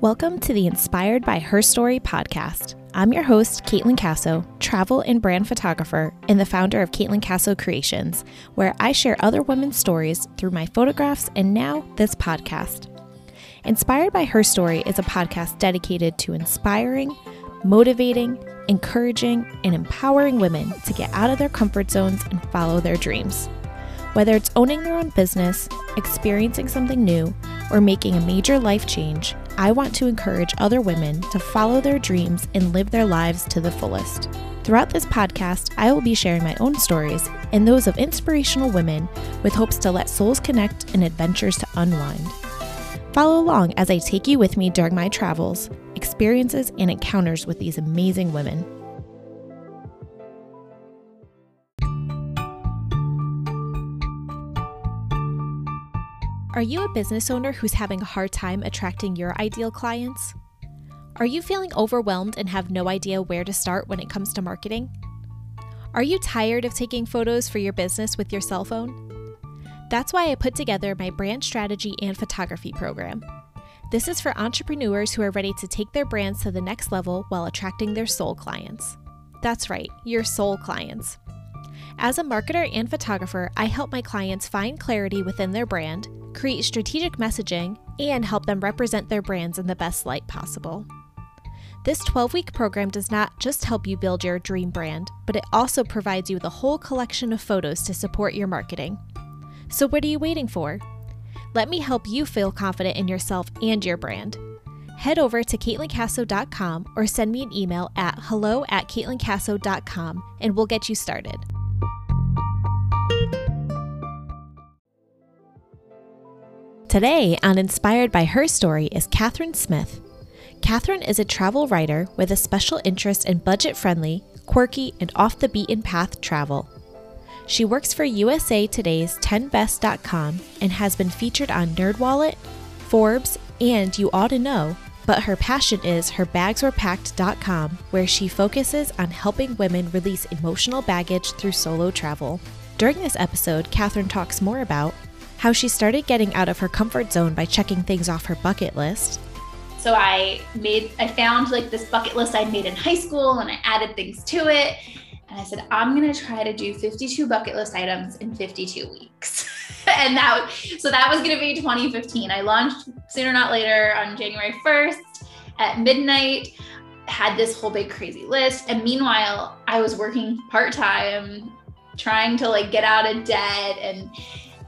Welcome to the Inspired by Her Story podcast. I'm your host, Caitlin Casso, travel and brand photographer and the founder of Caitlin Casso Creations, where I share other women's stories through my photographs and now this podcast. Inspired by Her Story is a podcast dedicated to inspiring, motivating, encouraging, and empowering women to get out of their comfort zones and follow their dreams. Whether it's owning their own business, experiencing something new, or making a major life change, I want to encourage other women to follow their dreams and live their lives to the fullest. Throughout this podcast, I will be sharing my own stories and those of inspirational women with hopes to let souls connect and adventures to unwind. Follow along as I take you with me during my travels, experiences, and encounters with these amazing women. Are you a business owner who's having a hard time attracting your ideal clients? Are you feeling overwhelmed and have no idea where to start when it comes to marketing? Are you tired of taking photos for your business with your cell phone? That's why I put together my brand strategy and photography program. This is for entrepreneurs who are ready to take their brands to the next level while attracting their soul clients. That's right, your soul clients. As a marketer and photographer, I help my clients find clarity within their brand create strategic messaging, and help them represent their brands in the best light possible. This 12 week program does not just help you build your dream brand, but it also provides you with a whole collection of photos to support your marketing. So, what are you waiting for? Let me help you feel confident in yourself and your brand. Head over to CaitlinCasso.com or send me an email at hello at CaitlinCasso.com and we'll get you started. Today, on Inspired by Her Story, is Catherine Smith. Catherine is a travel writer with a special interest in budget friendly, quirky, and off the beaten path travel. She works for USA Today's 10best.com and has been featured on NerdWallet, Forbes, and You Ought to Know, but her passion is herbagswerepacked.com, where she focuses on helping women release emotional baggage through solo travel. During this episode, Catherine talks more about how she started getting out of her comfort zone by checking things off her bucket list. So I made, I found like this bucket list I'd made in high school and I added things to it. And I said, I'm going to try to do 52 bucket list items in 52 weeks. and that, so that was going to be 2015. I launched sooner, or not later on January 1st at midnight had this whole big crazy list and meanwhile i was working part-time trying to like get out of debt and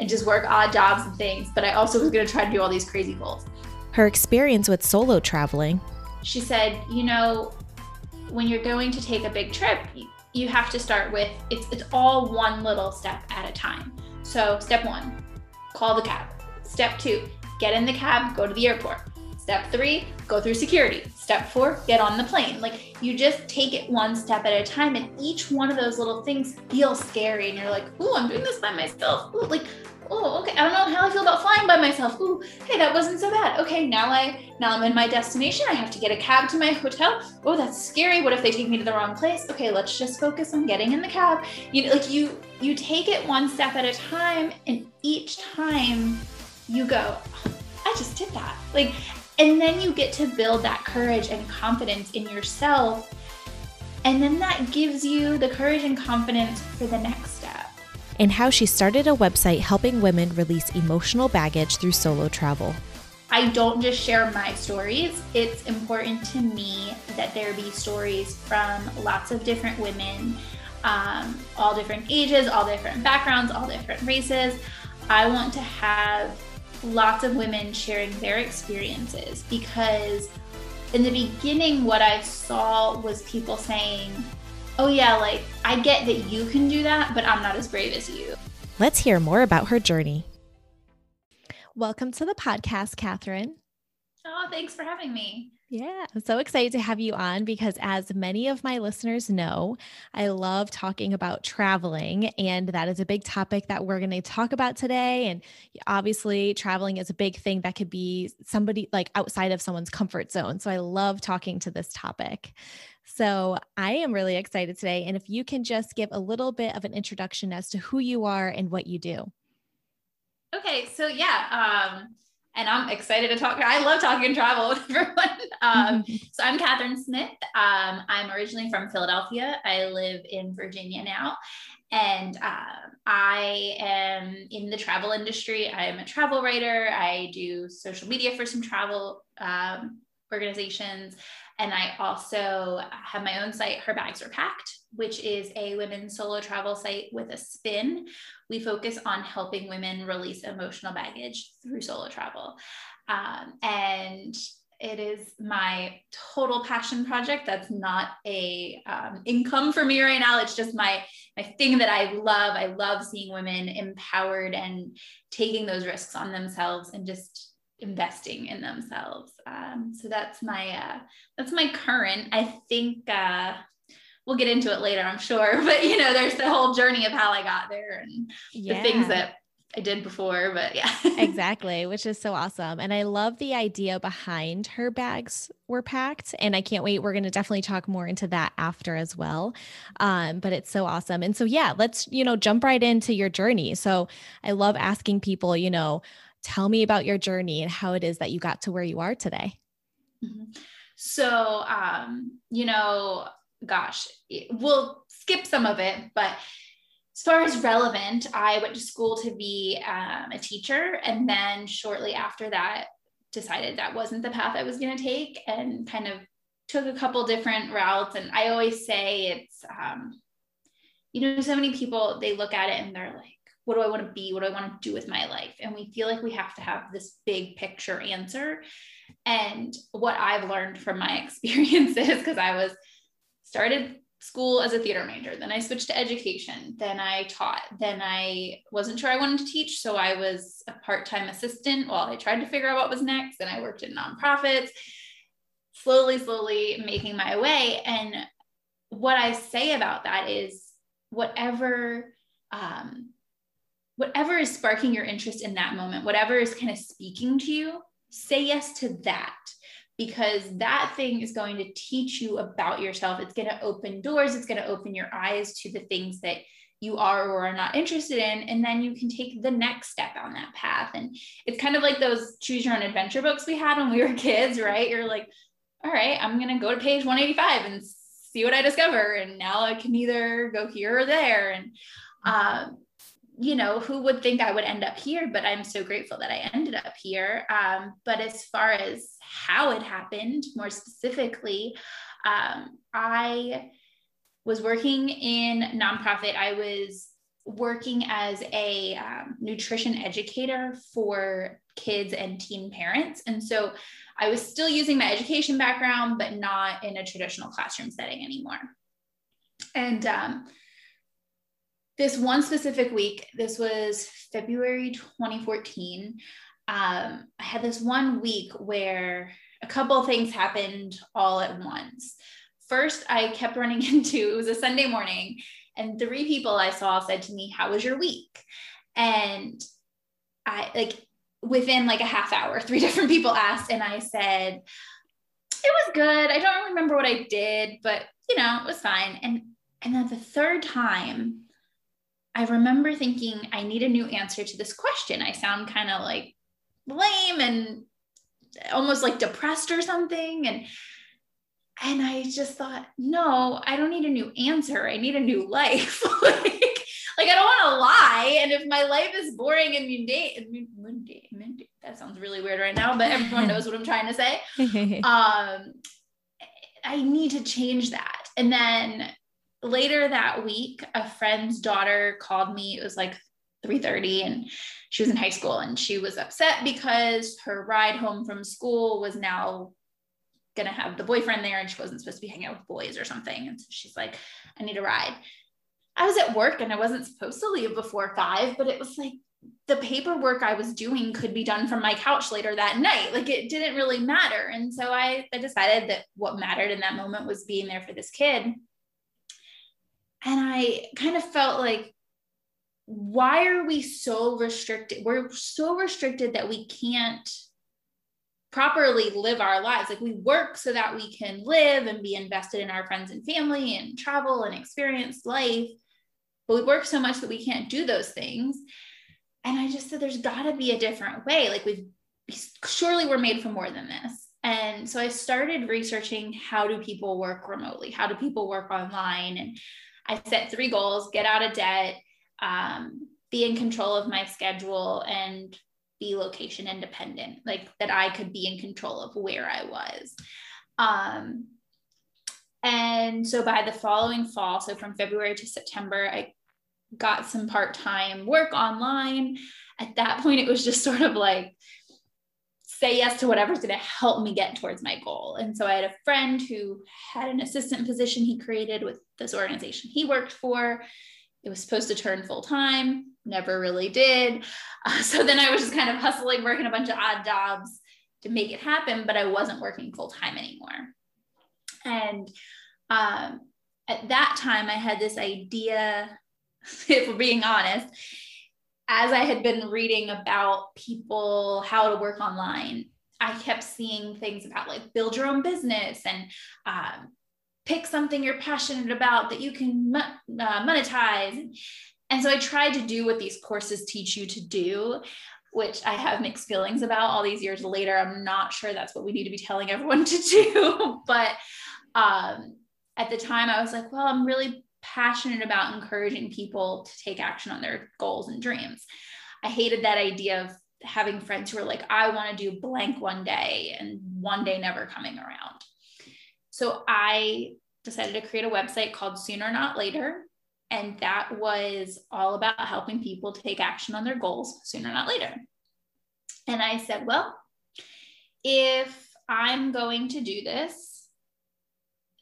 and just work odd jobs and things. But I also was going to try to do all these crazy goals. Her experience with solo traveling. She said, you know, when you're going to take a big trip, you have to start with it's it's all one little step at a time. So step 1, call the cab. Step 2, get in the cab, go to the airport. Step 3, go through security. Step 4, get on the plane. Like you just take it one step at a time and each one of those little things feels scary and you're like, "Ooh, I'm doing this by myself." Ooh, like oh, okay, I don't know how I feel about flying by myself. Ooh, hey, that wasn't so bad. Okay, now I now I'm in my destination. I have to get a cab to my hotel. Oh, that's scary. What if they take me to the wrong place? Okay, let's just focus on getting in the cab. You know, like you you take it one step at a time, and each time you go, oh, I just did that. Like, and then you get to build that courage and confidence in yourself. And then that gives you the courage and confidence for the next step and how she started a website helping women release emotional baggage through solo travel. I don't just share my stories. It's important to me that there be stories from lots of different women, um, all different ages, all different backgrounds, all different races. I want to have lots of women sharing their experiences because in the beginning, what I saw was people saying, oh yeah, like I get that you can do that, but I'm not as brave as you. Let's hear more about her journey. Welcome to the podcast, Catherine. Oh, thanks for having me. Yeah, I'm so excited to have you on because, as many of my listeners know, I love talking about traveling, and that is a big topic that we're going to talk about today. And obviously, traveling is a big thing that could be somebody like outside of someone's comfort zone. So, I love talking to this topic. So I am really excited today. And if you can just give a little bit of an introduction as to who you are and what you do. Okay. So, yeah. Um, and I'm excited to talk. I love talking travel with everyone. Um, so I'm Catherine Smith. Um, I'm originally from Philadelphia. I live in Virginia now. And uh, I am in the travel industry. I'm a travel writer. I do social media for some travel um, organizations. And I also have my own site, Her Bags Are Packed, which is a women's solo travel site with a spin. We focus on helping women release emotional baggage through solo travel. Um, and it is my total passion project that's not a um, income for me right now it's just my my thing that i love i love seeing women empowered and taking those risks on themselves and just investing in themselves um, so that's my uh, that's my current i think uh, we'll get into it later i'm sure but you know there's the whole journey of how i got there and yeah. the things that I did before, but yeah. exactly, which is so awesome. And I love the idea behind her bags were packed. And I can't wait. We're going to definitely talk more into that after as well. Um, but it's so awesome. And so, yeah, let's, you know, jump right into your journey. So I love asking people, you know, tell me about your journey and how it is that you got to where you are today. Mm-hmm. So, um, you know, gosh, we'll skip some of it, but as far as relevant, I went to school to be um, a teacher. And then shortly after that, decided that wasn't the path I was going to take and kind of took a couple different routes. And I always say it's, um, you know, so many people, they look at it and they're like, what do I want to be? What do I want to do with my life? And we feel like we have to have this big picture answer. And what I've learned from my experiences, because I was started school as a theater major. Then I switched to education. Then I taught. Then I wasn't sure I wanted to teach. So I was a part time assistant while I tried to figure out what was next. Then I worked in nonprofits, slowly, slowly making my way. And what I say about that is whatever. Um, whatever is sparking your interest in that moment, whatever is kind of speaking to you, say yes to that because that thing is going to teach you about yourself. It's going to open doors, it's going to open your eyes to the things that you are or are not interested in. And then you can take the next step on that path. And it's kind of like those choose your own adventure books we had when we were kids, right? You're like, all right, I'm going to go to page 185 and see what I discover. And now I can either go here or there. And, um, you know, who would think I would end up here? But I'm so grateful that I ended up here. Um, but as far as how it happened, more specifically, um, I was working in nonprofit. I was working as a um, nutrition educator for kids and teen parents. And so I was still using my education background, but not in a traditional classroom setting anymore. And um, this one specific week, this was February 2014. Um, I had this one week where a couple things happened all at once. First, I kept running into it was a Sunday morning, and three people I saw said to me, How was your week? And I like within like a half hour, three different people asked, and I said, It was good. I don't remember what I did, but you know, it was fine. And and then the third time, I remember thinking, I need a new answer to this question. I sound kind of like lame and almost like depressed or something. And and I just thought, no, I don't need a new answer. I need a new life. like, like I don't want to lie. And if my life is boring and mundane, mundane, mundane, that sounds really weird right now, but everyone knows what I'm trying to say. Um, I need to change that. And then later that week, a friend's daughter called me. It was like 3:30 and she was in high school and she was upset because her ride home from school was now going to have the boyfriend there and she wasn't supposed to be hanging out with boys or something and so she's like I need a ride. I was at work and I wasn't supposed to leave before 5 but it was like the paperwork I was doing could be done from my couch later that night. Like it didn't really matter. And so I, I decided that what mattered in that moment was being there for this kid and I kind of felt like, why are we so restricted? We're so restricted that we can't properly live our lives. Like we work so that we can live and be invested in our friends and family and travel and experience life. But we work so much that we can't do those things. And I just said, there's got to be a different way. Like we've surely we're made for more than this. And so I started researching how do people work remotely? How do people work online? And I set three goals get out of debt, um, be in control of my schedule, and be location independent, like that I could be in control of where I was. Um, and so by the following fall, so from February to September, I got some part time work online. At that point, it was just sort of like, say yes to whatever's going to help me get towards my goal. And so I had a friend who had an assistant position he created with this organization he worked for. It was supposed to turn full time, never really did. Uh, so then I was just kind of hustling, working a bunch of odd jobs to make it happen, but I wasn't working full time anymore. And um, at that time, I had this idea, if we're being honest, as I had been reading about people, how to work online, I kept seeing things about like build your own business and um, pick something you're passionate about that you can uh, monetize. And so I tried to do what these courses teach you to do, which I have mixed feelings about all these years later. I'm not sure that's what we need to be telling everyone to do. but um, at the time, I was like, well, I'm really passionate about encouraging people to take action on their goals and dreams. I hated that idea of having friends who were like, I want to do blank one day and one day never coming around. So I decided to create a website called Sooner Not Later. And that was all about helping people take action on their goals sooner, not later. And I said, well, if I'm going to do this,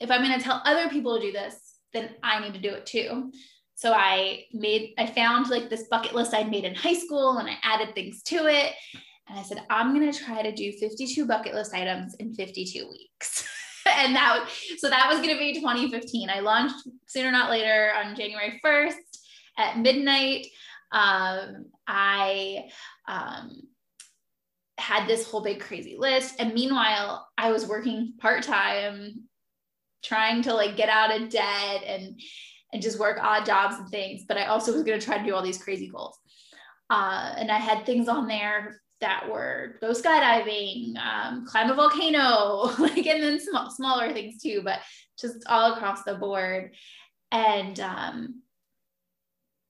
if I'm going to tell other people to do this, then I need to do it too. So I made, I found like this bucket list I'd made in high school and I added things to it. And I said, I'm going to try to do 52 bucket list items in 52 weeks. and that, so that was going to be 2015. I launched sooner, or not later on January 1st at midnight. Um, I, um, had this whole big crazy list. And meanwhile, I was working part time trying to like get out of debt and and just work odd jobs and things. But I also was going to try to do all these crazy goals. Uh, and I had things on there that were go skydiving, um, climb a volcano, like, and then sm- smaller things too, but just all across the board. And um,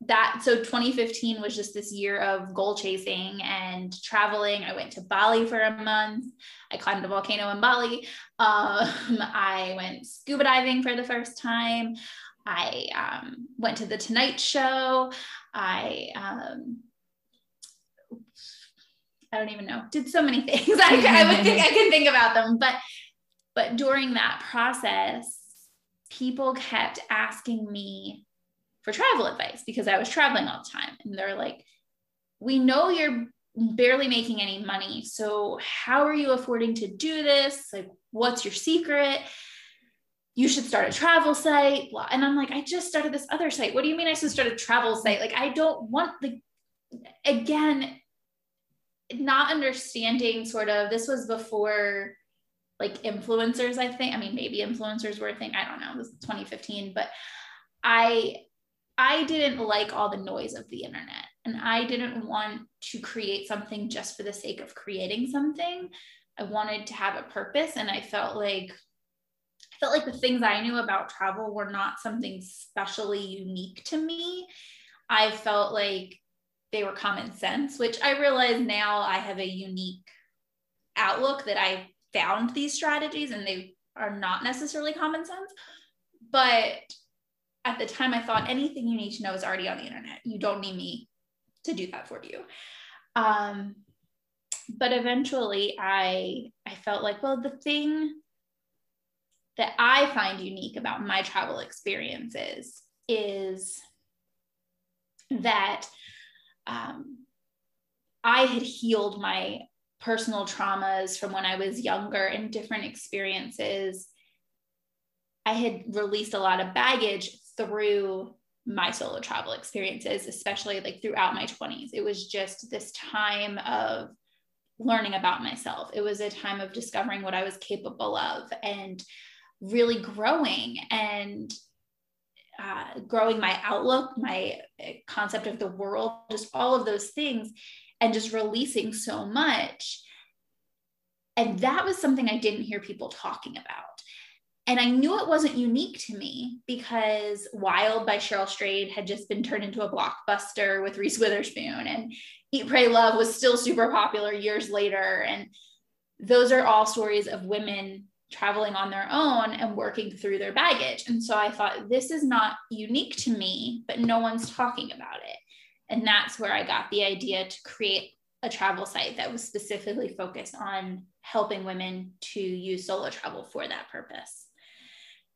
that so 2015 was just this year of goal chasing and traveling. I went to bali for a month. I climbed a volcano in bali. Um, i went scuba diving for the first time. I um, went to the tonight show. I um, i don't even know. Did so many things. I, I would think i can think about them but but during that process people kept asking me for travel advice because I was traveling all the time. And they're like, we know you're barely making any money. So how are you affording to do this? Like, what's your secret? You should start a travel site. And I'm like, I just started this other site. What do you mean I should start a travel site? Like, I don't want the, again, not understanding sort of, this was before like influencers, I think. I mean, maybe influencers were a thing. I don't know. It was 2015, but I I didn't like all the noise of the internet and I didn't want to create something just for the sake of creating something. I wanted to have a purpose and I felt like I felt like the things I knew about travel were not something specially unique to me. I felt like they were common sense, which I realize now I have a unique outlook that I found these strategies and they are not necessarily common sense. But at the time I thought anything you need to know is already on the internet. You don't need me to do that for you. Um, but eventually I I felt like, well, the thing that I find unique about my travel experiences is that um, I had healed my personal traumas from when I was younger and different experiences. I had released a lot of baggage through my solo travel experiences, especially like throughout my 20s. It was just this time of learning about myself. It was a time of discovering what I was capable of and really growing and uh, growing my outlook, my uh, concept of the world, just all of those things, and just releasing so much. And that was something I didn't hear people talking about. And I knew it wasn't unique to me because Wild by Cheryl Strayed had just been turned into a blockbuster with Reese Witherspoon, and Eat, Pray, Love was still super popular years later. And those are all stories of women traveling on their own and working through their baggage. And so I thought, this is not unique to me, but no one's talking about it. And that's where I got the idea to create a travel site that was specifically focused on helping women to use solo travel for that purpose.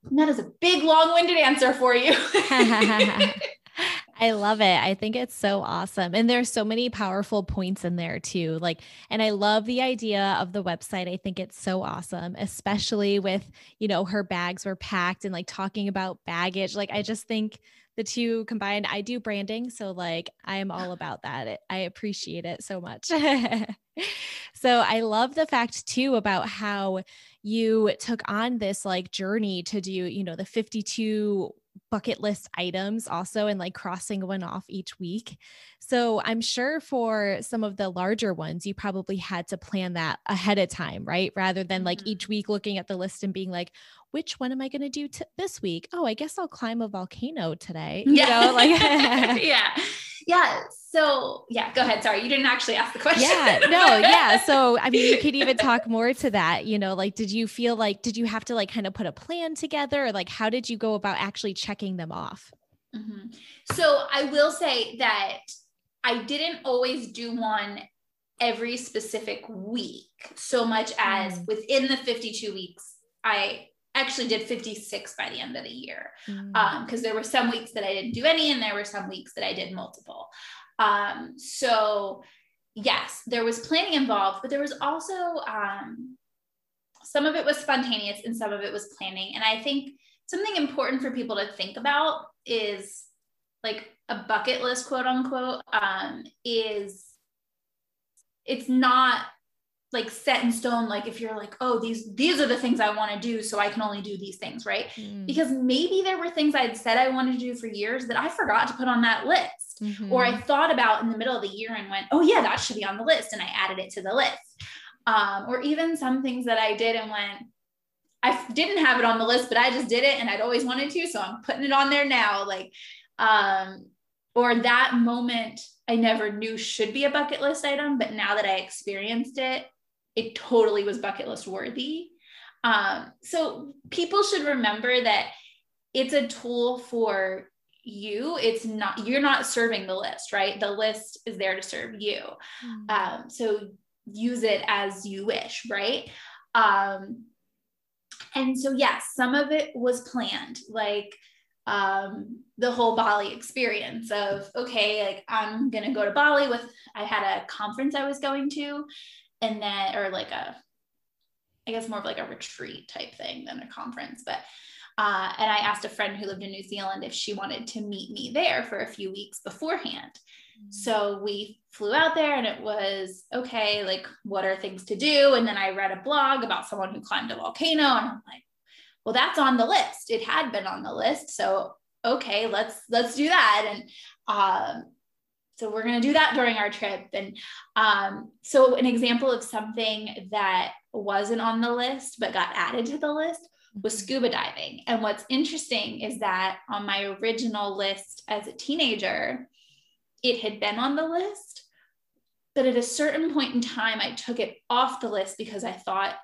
And that is a big, long winded answer for you. I love it. I think it's so awesome. And there's so many powerful points in there too. Like, and I love the idea of the website. I think it's so awesome, especially with, you know, her bags were packed and like talking about baggage. Like, I just think the two combined, I do branding. So, like, I'm all about that. I appreciate it so much. so, I love the fact too about how you took on this like journey to do, you know, the 52 bucket list items also and like crossing one off each week. So I'm sure for some of the larger ones, you probably had to plan that ahead of time, right? Rather than like each mm-hmm. week looking at the list and being like, which one am I going to do t- this week? Oh, I guess I'll climb a volcano today. You yeah. know, like, yeah. Yeah. So, yeah, go ahead. Sorry, you didn't actually ask the question. Yeah. No, yeah. So, I mean, you could even talk more to that, you know, like, did you feel like, did you have to like kind of put a plan together or like, how did you go about actually checking them off? Mm-hmm. So, I will say that I didn't always do one every specific week so much as mm. within the 52 weeks, I actually did 56 by the end of the year because mm. um, there were some weeks that I didn't do any and there were some weeks that I did multiple. Um, so yes, there was planning involved, but there was also um, some of it was spontaneous and some of it was planning. And I think something important for people to think about is like a bucket list, quote unquote, um, is it's not like set in stone like if you're like oh these these are the things i want to do so i can only do these things right mm. because maybe there were things i'd said i wanted to do for years that i forgot to put on that list mm-hmm. or i thought about in the middle of the year and went oh yeah that should be on the list and i added it to the list um, or even some things that i did and went i didn't have it on the list but i just did it and i'd always wanted to so i'm putting it on there now like um, or that moment I never knew should be a bucket list item, but now that I experienced it, it totally was bucket list worthy. Um, so people should remember that it's a tool for you. It's not, you're not serving the list, right? The list is there to serve you. Mm-hmm. Um, so use it as you wish, right? Um, and so, yes, some of it was planned, like um, the whole Bali experience of, okay, like I'm going to go to Bali with, I had a conference I was going to and then or like a i guess more of like a retreat type thing than a conference but uh, and i asked a friend who lived in new zealand if she wanted to meet me there for a few weeks beforehand. Mm-hmm. so we flew out there and it was okay like what are things to do? And then i read a blog about someone who climbed a volcano and i'm like well that's on the list. It had been on the list. So okay let's let's do that. And um, so we're going to do that during our trip and um, so an example of something that wasn't on the list but got added to the list was mm-hmm. scuba diving and what's interesting is that on my original list as a teenager it had been on the list but at a certain point in time i took it off the list because i thought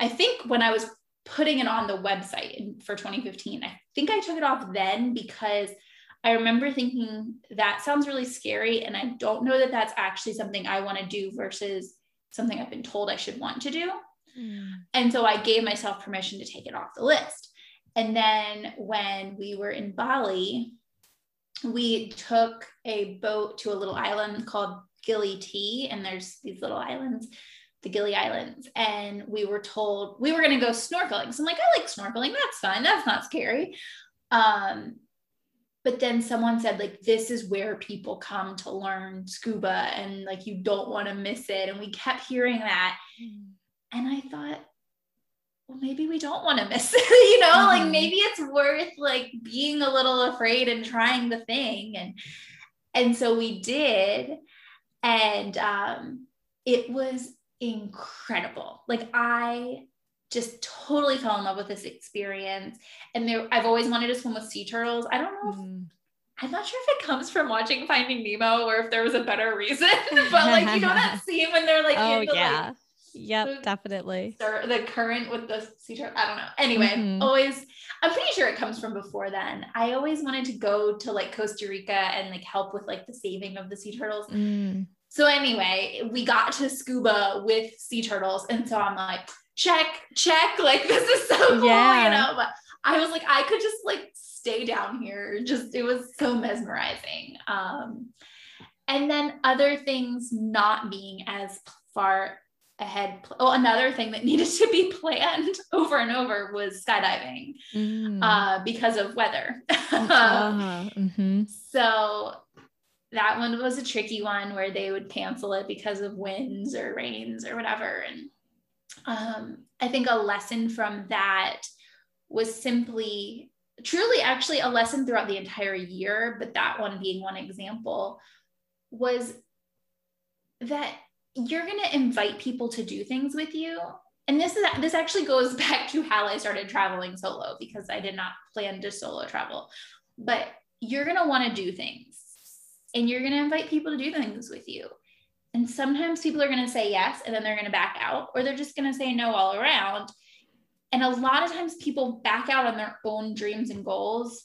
i think when i was putting it on the website for 2015 i think i took it off then because I remember thinking that sounds really scary. And I don't know that that's actually something I want to do versus something I've been told I should want to do. Mm. And so I gave myself permission to take it off the list. And then when we were in Bali, we took a boat to a little island called Gili T. And there's these little islands, the Gili Islands. And we were told we were going to go snorkeling. So I'm like, I like snorkeling. That's fun. That's not scary. Um, but then someone said like this is where people come to learn scuba and like you don't want to miss it and we kept hearing that mm. and i thought well maybe we don't want to miss it you know mm. like mm-hmm. maybe it's worth like being a little afraid and trying the thing and and so we did and um it was incredible. Like I just totally fell in love with this experience. And there, I've always wanted to swim with sea turtles. I don't know if mm. I'm not sure if it comes from watching Finding Nemo or if there was a better reason, but like you know that scene when they're like, oh the, yeah, like, yep, the, definitely. The current with the sea turtle. I don't know. Anyway, mm-hmm. always. I'm pretty sure it comes from before then. I always wanted to go to like Costa Rica and like help with like the saving of the sea turtles. Mm. So anyway, we got to scuba with sea turtles, and so I'm like, check, check, like this is so cool, yeah. you know. But I was like, I could just like stay down here. Just it was so mesmerizing. Um, and then other things not being as far ahead. Oh, another thing that needed to be planned over and over was skydiving mm. uh, because of weather. uh, mm-hmm. So that one was a tricky one where they would cancel it because of winds or rains or whatever. And um, I think a lesson from that was simply truly actually a lesson throughout the entire year, but that one being one example, was that you're going to invite people to do things with you. And this is this actually goes back to how I started traveling solo because I did not plan to solo travel. But you're going to want to do things and you're going to invite people to do things with you. And sometimes people are going to say yes and then they're going to back out or they're just going to say no all around. And a lot of times people back out on their own dreams and goals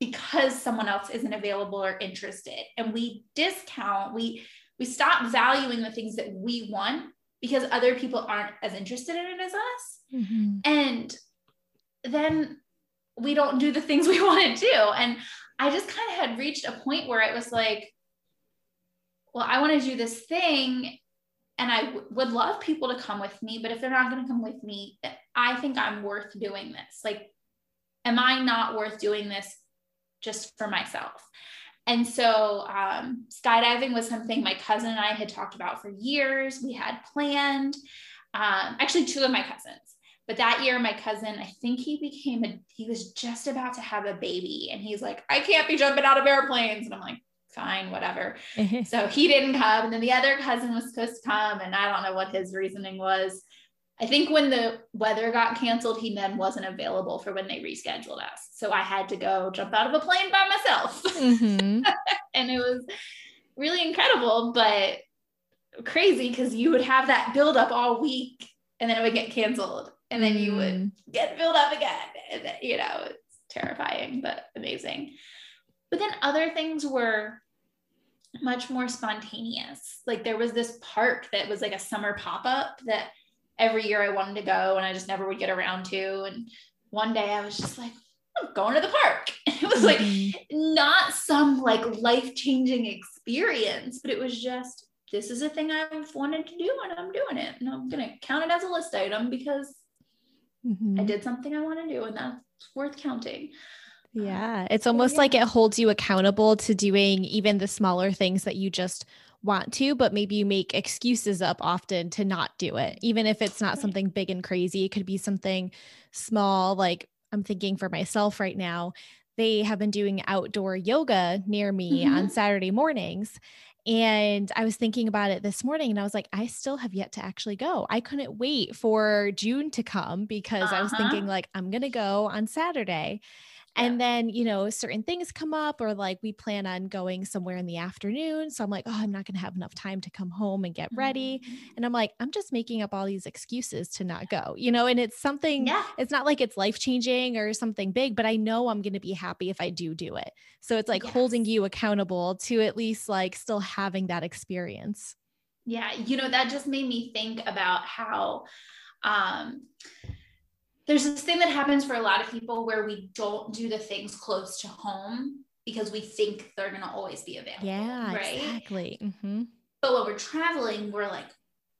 because someone else isn't available or interested. And we discount, we we stop valuing the things that we want because other people aren't as interested in it as us. Mm-hmm. And then we don't do the things we want to do. And I just kind of had reached a point where it was like, well, I want to do this thing and I w- would love people to come with me, but if they're not going to come with me, I think I'm worth doing this. Like, am I not worth doing this just for myself? And so, um, skydiving was something my cousin and I had talked about for years. We had planned, um, actually, two of my cousins. But that year, my cousin, I think he became a, he was just about to have a baby. And he's like, I can't be jumping out of airplanes. And I'm like, fine, whatever. so he didn't come. And then the other cousin was supposed to come. And I don't know what his reasoning was. I think when the weather got canceled, he then wasn't available for when they rescheduled us. So I had to go jump out of a plane by myself. Mm-hmm. and it was really incredible, but crazy because you would have that build up all week and then it would get canceled. And then you would mm. get filled up again. And you know, it's terrifying, but amazing. But then other things were much more spontaneous. Like there was this park that was like a summer pop up that every year I wanted to go and I just never would get around to. And one day I was just like, I'm going to the park. And it was like mm-hmm. not some like life changing experience, but it was just, this is a thing I've wanted to do and I'm doing it. And I'm going to count it as a list item because mm-hmm. I did something I want to do and that's worth counting. Yeah. It's almost yeah. like it holds you accountable to doing even the smaller things that you just want to, but maybe you make excuses up often to not do it. Even if it's not something big and crazy, it could be something small. Like I'm thinking for myself right now, they have been doing outdoor yoga near me mm-hmm. on Saturday mornings. And I was thinking about it this morning and I was like, I still have yet to actually go. I couldn't wait for June to come because uh-huh. I was thinking, uh-huh. like, I'm going to go on Saturday. And then, you know, certain things come up, or like we plan on going somewhere in the afternoon. So I'm like, oh, I'm not going to have enough time to come home and get ready. Mm-hmm. And I'm like, I'm just making up all these excuses to not go, you know, and it's something, yeah. it's not like it's life changing or something big, but I know I'm going to be happy if I do do it. So it's like yes. holding you accountable to at least like still having that experience. Yeah. You know, that just made me think about how, um, there's this thing that happens for a lot of people where we don't do the things close to home because we think they're going to always be available. Yeah, right? exactly. Mm-hmm. But when we're traveling, we're like,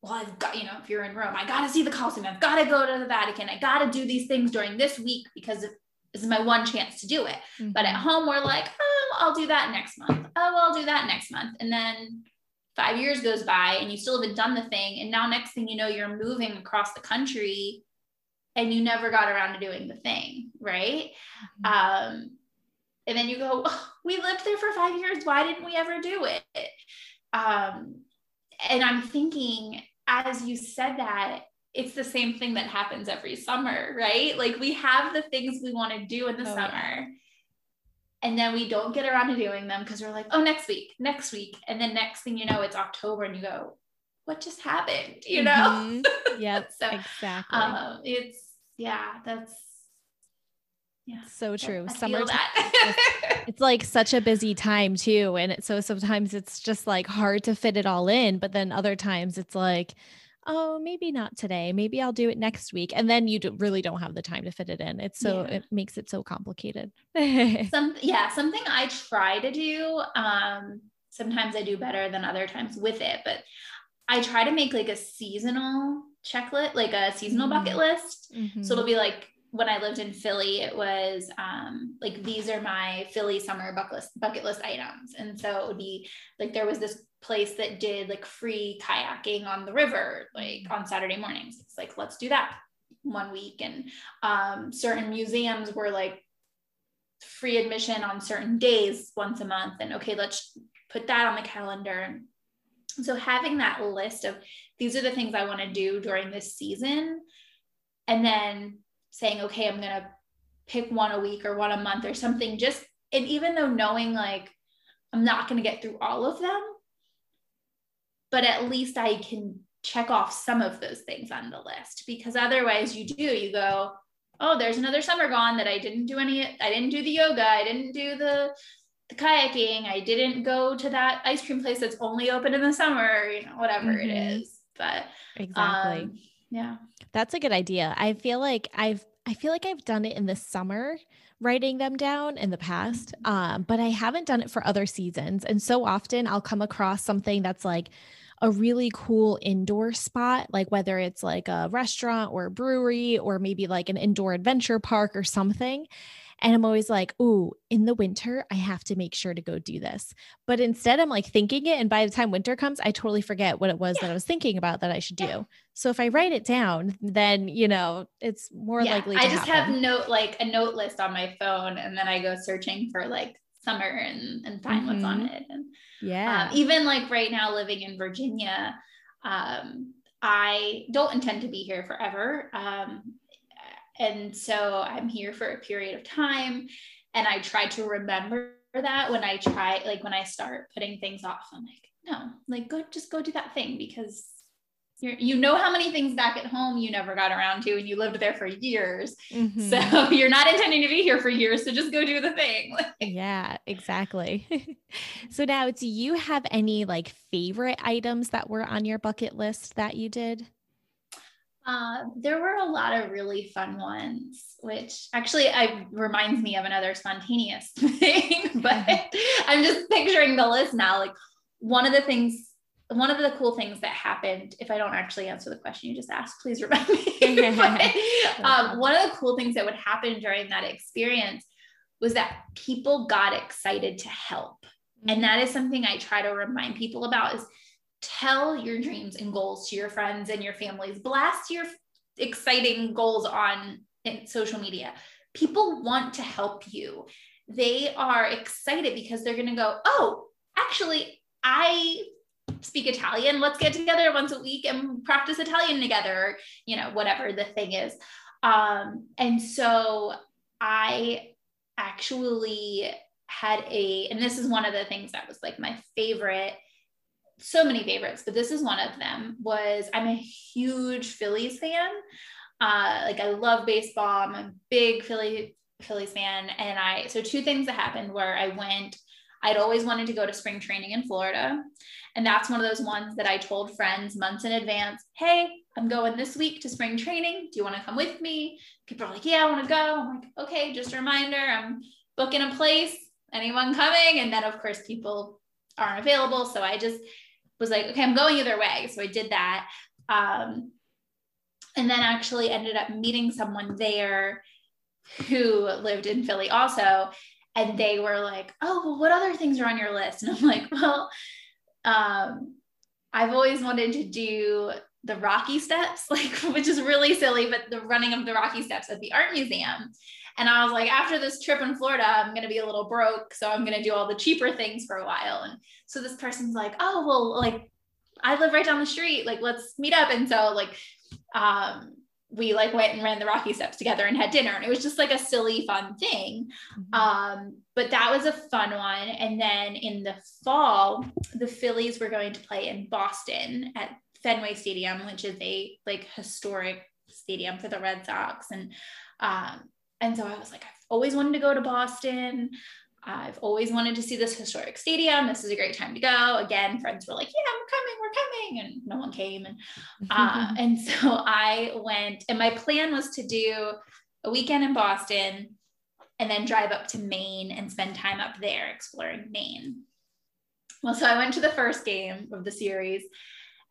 well, I've got, you know, if you're in Rome, I got to see the Colosseum. I've got to go to the Vatican. I got to do these things during this week because this is my one chance to do it. Mm-hmm. But at home, we're like, oh, I'll do that next month. Oh, I'll do that next month. And then five years goes by and you still haven't done the thing. And now, next thing you know, you're moving across the country and you never got around to doing the thing, right? Mm-hmm. Um, and then you go, oh, we lived there for five years. Why didn't we ever do it? Um, and I'm thinking as you said that, it's the same thing that happens every summer, right? Like we have the things we want to do in the oh, summer. Yeah. And then we don't get around to doing them because we're like, oh, next week, next week. And then next thing you know, it's October and you go, what just happened? You know? Mm-hmm. Yep. so exactly. Um, it's yeah, that's yeah. So true. Summer it's like such a busy time too. And it, so sometimes it's just like hard to fit it all in. But then other times it's like, oh, maybe not today. Maybe I'll do it next week. And then you do, really don't have the time to fit it in. It's so, yeah. it makes it so complicated. Some, yeah, something I try to do. Um, sometimes I do better than other times with it, but I try to make like a seasonal checklist, like a seasonal mm-hmm. bucket list. Mm-hmm. So it'll be like when I lived in Philly, it was um, like these are my Philly summer bucket list, bucket list items. And so it would be like there was this place that did like free kayaking on the river, like mm-hmm. on Saturday mornings. It's like, let's do that one week. And um, certain museums were like free admission on certain days once a month. And okay, let's put that on the calendar. So having that list of these are the things I want to do during this season. And then saying, okay, I'm going to pick one a week or one a month or something. Just, and even though knowing like I'm not going to get through all of them, but at least I can check off some of those things on the list because otherwise you do, you go, oh, there's another summer gone that I didn't do any, I didn't do the yoga, I didn't do the, the kayaking, I didn't go to that ice cream place that's only open in the summer, you know, whatever mm-hmm. it is. But exactly. Um, yeah. That's a good idea. I feel like I've I feel like I've done it in the summer writing them down in the past um, but i haven't done it for other seasons and so often i'll come across something that's like a really cool indoor spot, like whether it's like a restaurant or a brewery or maybe like an indoor adventure park or something. And I'm always like, ooh, in the winter, I have to make sure to go do this. But instead, I'm like thinking it. And by the time winter comes, I totally forget what it was yeah. that I was thinking about that I should do. So if I write it down, then, you know, it's more yeah. likely I just happen. have note like a note list on my phone. And then I go searching for like summer and, and find mm-hmm. what's on mm-hmm. it. And yeah, um, even like right now living in Virginia, um, I don't intend to be here forever. Um, and so I'm here for a period of time. And I try to remember that when I try, like when I start putting things off, I'm like, no, like go, just go do that thing because you're, you know how many things back at home you never got around to and you lived there for years. Mm-hmm. So you're not intending to be here for years. So just go do the thing. yeah, exactly. so now do you have any like favorite items that were on your bucket list that you did? Uh, there were a lot of really fun ones, which actually I reminds me of another spontaneous thing, but I'm just picturing the list now. Like one of the things, one of the cool things that happened, if I don't actually answer the question you just asked, please remind me. but, um, one of the cool things that would happen during that experience was that people got excited to help. And that is something I try to remind people about is tell your dreams and goals to your friends and your families. Blast your exciting goals on social media. People want to help you. They are excited because they're going to go, "Oh, actually, I speak Italian. Let's get together once a week and practice Italian together, you know, whatever the thing is. Um, and so I actually had a, and this is one of the things that was like my favorite so many favorites, but this is one of them. Was I'm a huge Phillies fan. Uh, like I love baseball. I'm a big Philly Phillies fan, and I so two things that happened where I went. I'd always wanted to go to spring training in Florida, and that's one of those ones that I told friends months in advance. Hey, I'm going this week to spring training. Do you want to come with me? People are like, Yeah, I want to go. I'm like, Okay, just a reminder. I'm booking a place. Anyone coming? And then of course people aren't available. So I just was like, okay, I'm going either way. So I did that. Um, and then actually ended up meeting someone there who lived in Philly also. And they were like, oh, well, what other things are on your list? And I'm like, well, um, I've always wanted to do the Rocky Steps, like, which is really silly, but the running of the Rocky Steps at the art museum. And I was like, after this trip in Florida, I'm going to be a little broke. So I'm going to do all the cheaper things for a while. And so this person's like, oh, well, like, I live right down the street. Like, let's meet up. And so like, um, we like went and ran the Rocky Steps together and had dinner. And it was just like a silly, fun thing. Mm-hmm. Um, but that was a fun one. And then in the fall, the Phillies were going to play in Boston at Fenway Stadium, which is a like historic stadium for the Red Sox. And um, and so I was like, I've always wanted to go to Boston. I've always wanted to see this historic stadium. This is a great time to go. Again, friends were like, "Yeah, we're coming, we're coming," and no one came. And uh, and so I went, and my plan was to do a weekend in Boston, and then drive up to Maine and spend time up there exploring Maine. Well, so I went to the first game of the series,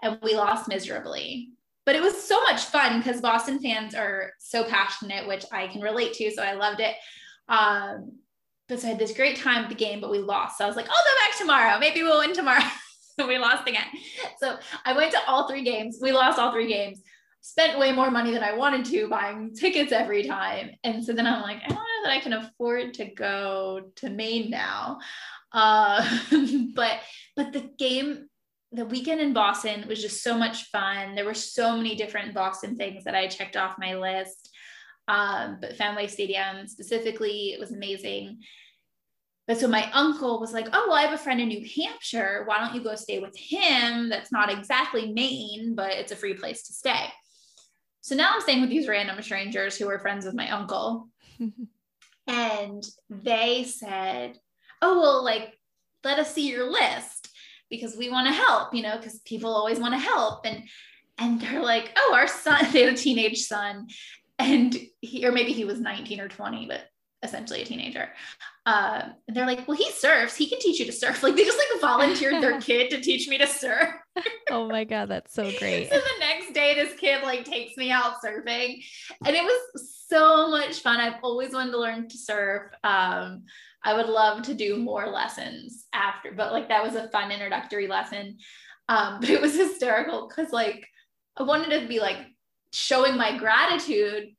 and we lost miserably. But it was so much fun because Boston fans are so passionate, which I can relate to. So I loved it. Um, but so I had this great time at the game, but we lost. So I was like, I'll go back tomorrow. Maybe we'll win tomorrow. So we lost again. So I went to all three games. We lost all three games. Spent way more money than I wanted to buying tickets every time. And so then I'm like, I don't know that I can afford to go to Maine now. Uh, but but the game, the weekend in Boston was just so much fun. There were so many different Boston things that I checked off my list. Um, but Fenway Stadium specifically, it was amazing. But so my uncle was like, Oh, well, I have a friend in New Hampshire. Why don't you go stay with him? That's not exactly Maine, but it's a free place to stay. So now I'm staying with these random strangers who are friends with my uncle. and they said, Oh, well, like, let us see your list because we want to help, you know, because people always want to help. And and they're like, oh, our son, they had a teenage son and he or maybe he was 19 or 20 but essentially a teenager. Uh, and they're like well he surfs. He can teach you to surf. Like they just like volunteered their kid to teach me to surf. Oh my god that's so great. so the next day this kid like takes me out surfing. And it was so much fun. I've always wanted to learn to surf. Um, i would love to do more lessons after but like that was a fun introductory lesson. Um, but it was hysterical because like i wanted to be like showing my gratitude.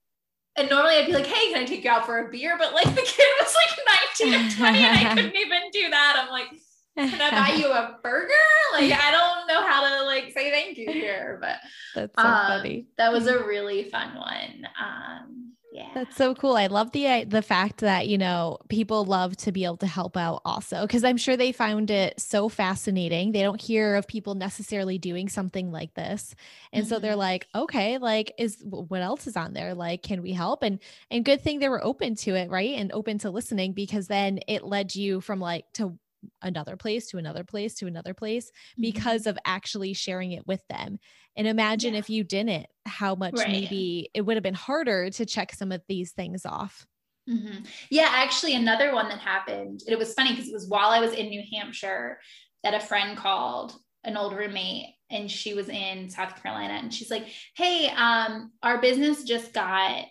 And normally I'd be like, hey, can I take you out for a beer? But like the kid was like 19 or 20 and I couldn't even do that. I'm like, can I buy you a burger? Like, I don't know how to like say thank you here, but that's so um, funny. That was a really fun one. Um, yeah. That's so cool. I love the the fact that, you know, people love to be able to help out also cuz I'm sure they found it so fascinating. They don't hear of people necessarily doing something like this. And mm-hmm. so they're mm-hmm. like, "Okay, like is what else is on there? Like can we help?" And and good thing they were open to it, right? And open to listening because then it led you from like to another place to another place to another place mm-hmm. because of actually sharing it with them. And imagine yeah. if you didn't, how much right. maybe it would have been harder to check some of these things off. Mm-hmm. Yeah, actually, another one that happened, it was funny because it was while I was in New Hampshire that a friend called an old roommate and she was in South Carolina and she's like, Hey, um, our business just got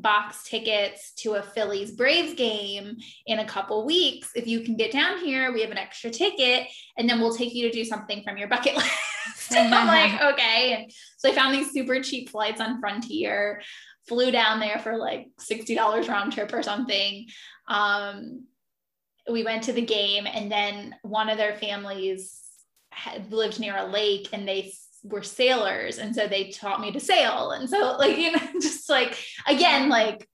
box tickets to a Phillies Braves game in a couple weeks. If you can get down here, we have an extra ticket, and then we'll take you to do something from your bucket list. I'm like, okay. And so I found these super cheap flights on Frontier, flew down there for like $60 round trip or something. Um, we went to the game, and then one of their families had lived near a lake and they were sailors and so they taught me to sail and so like you know just like again like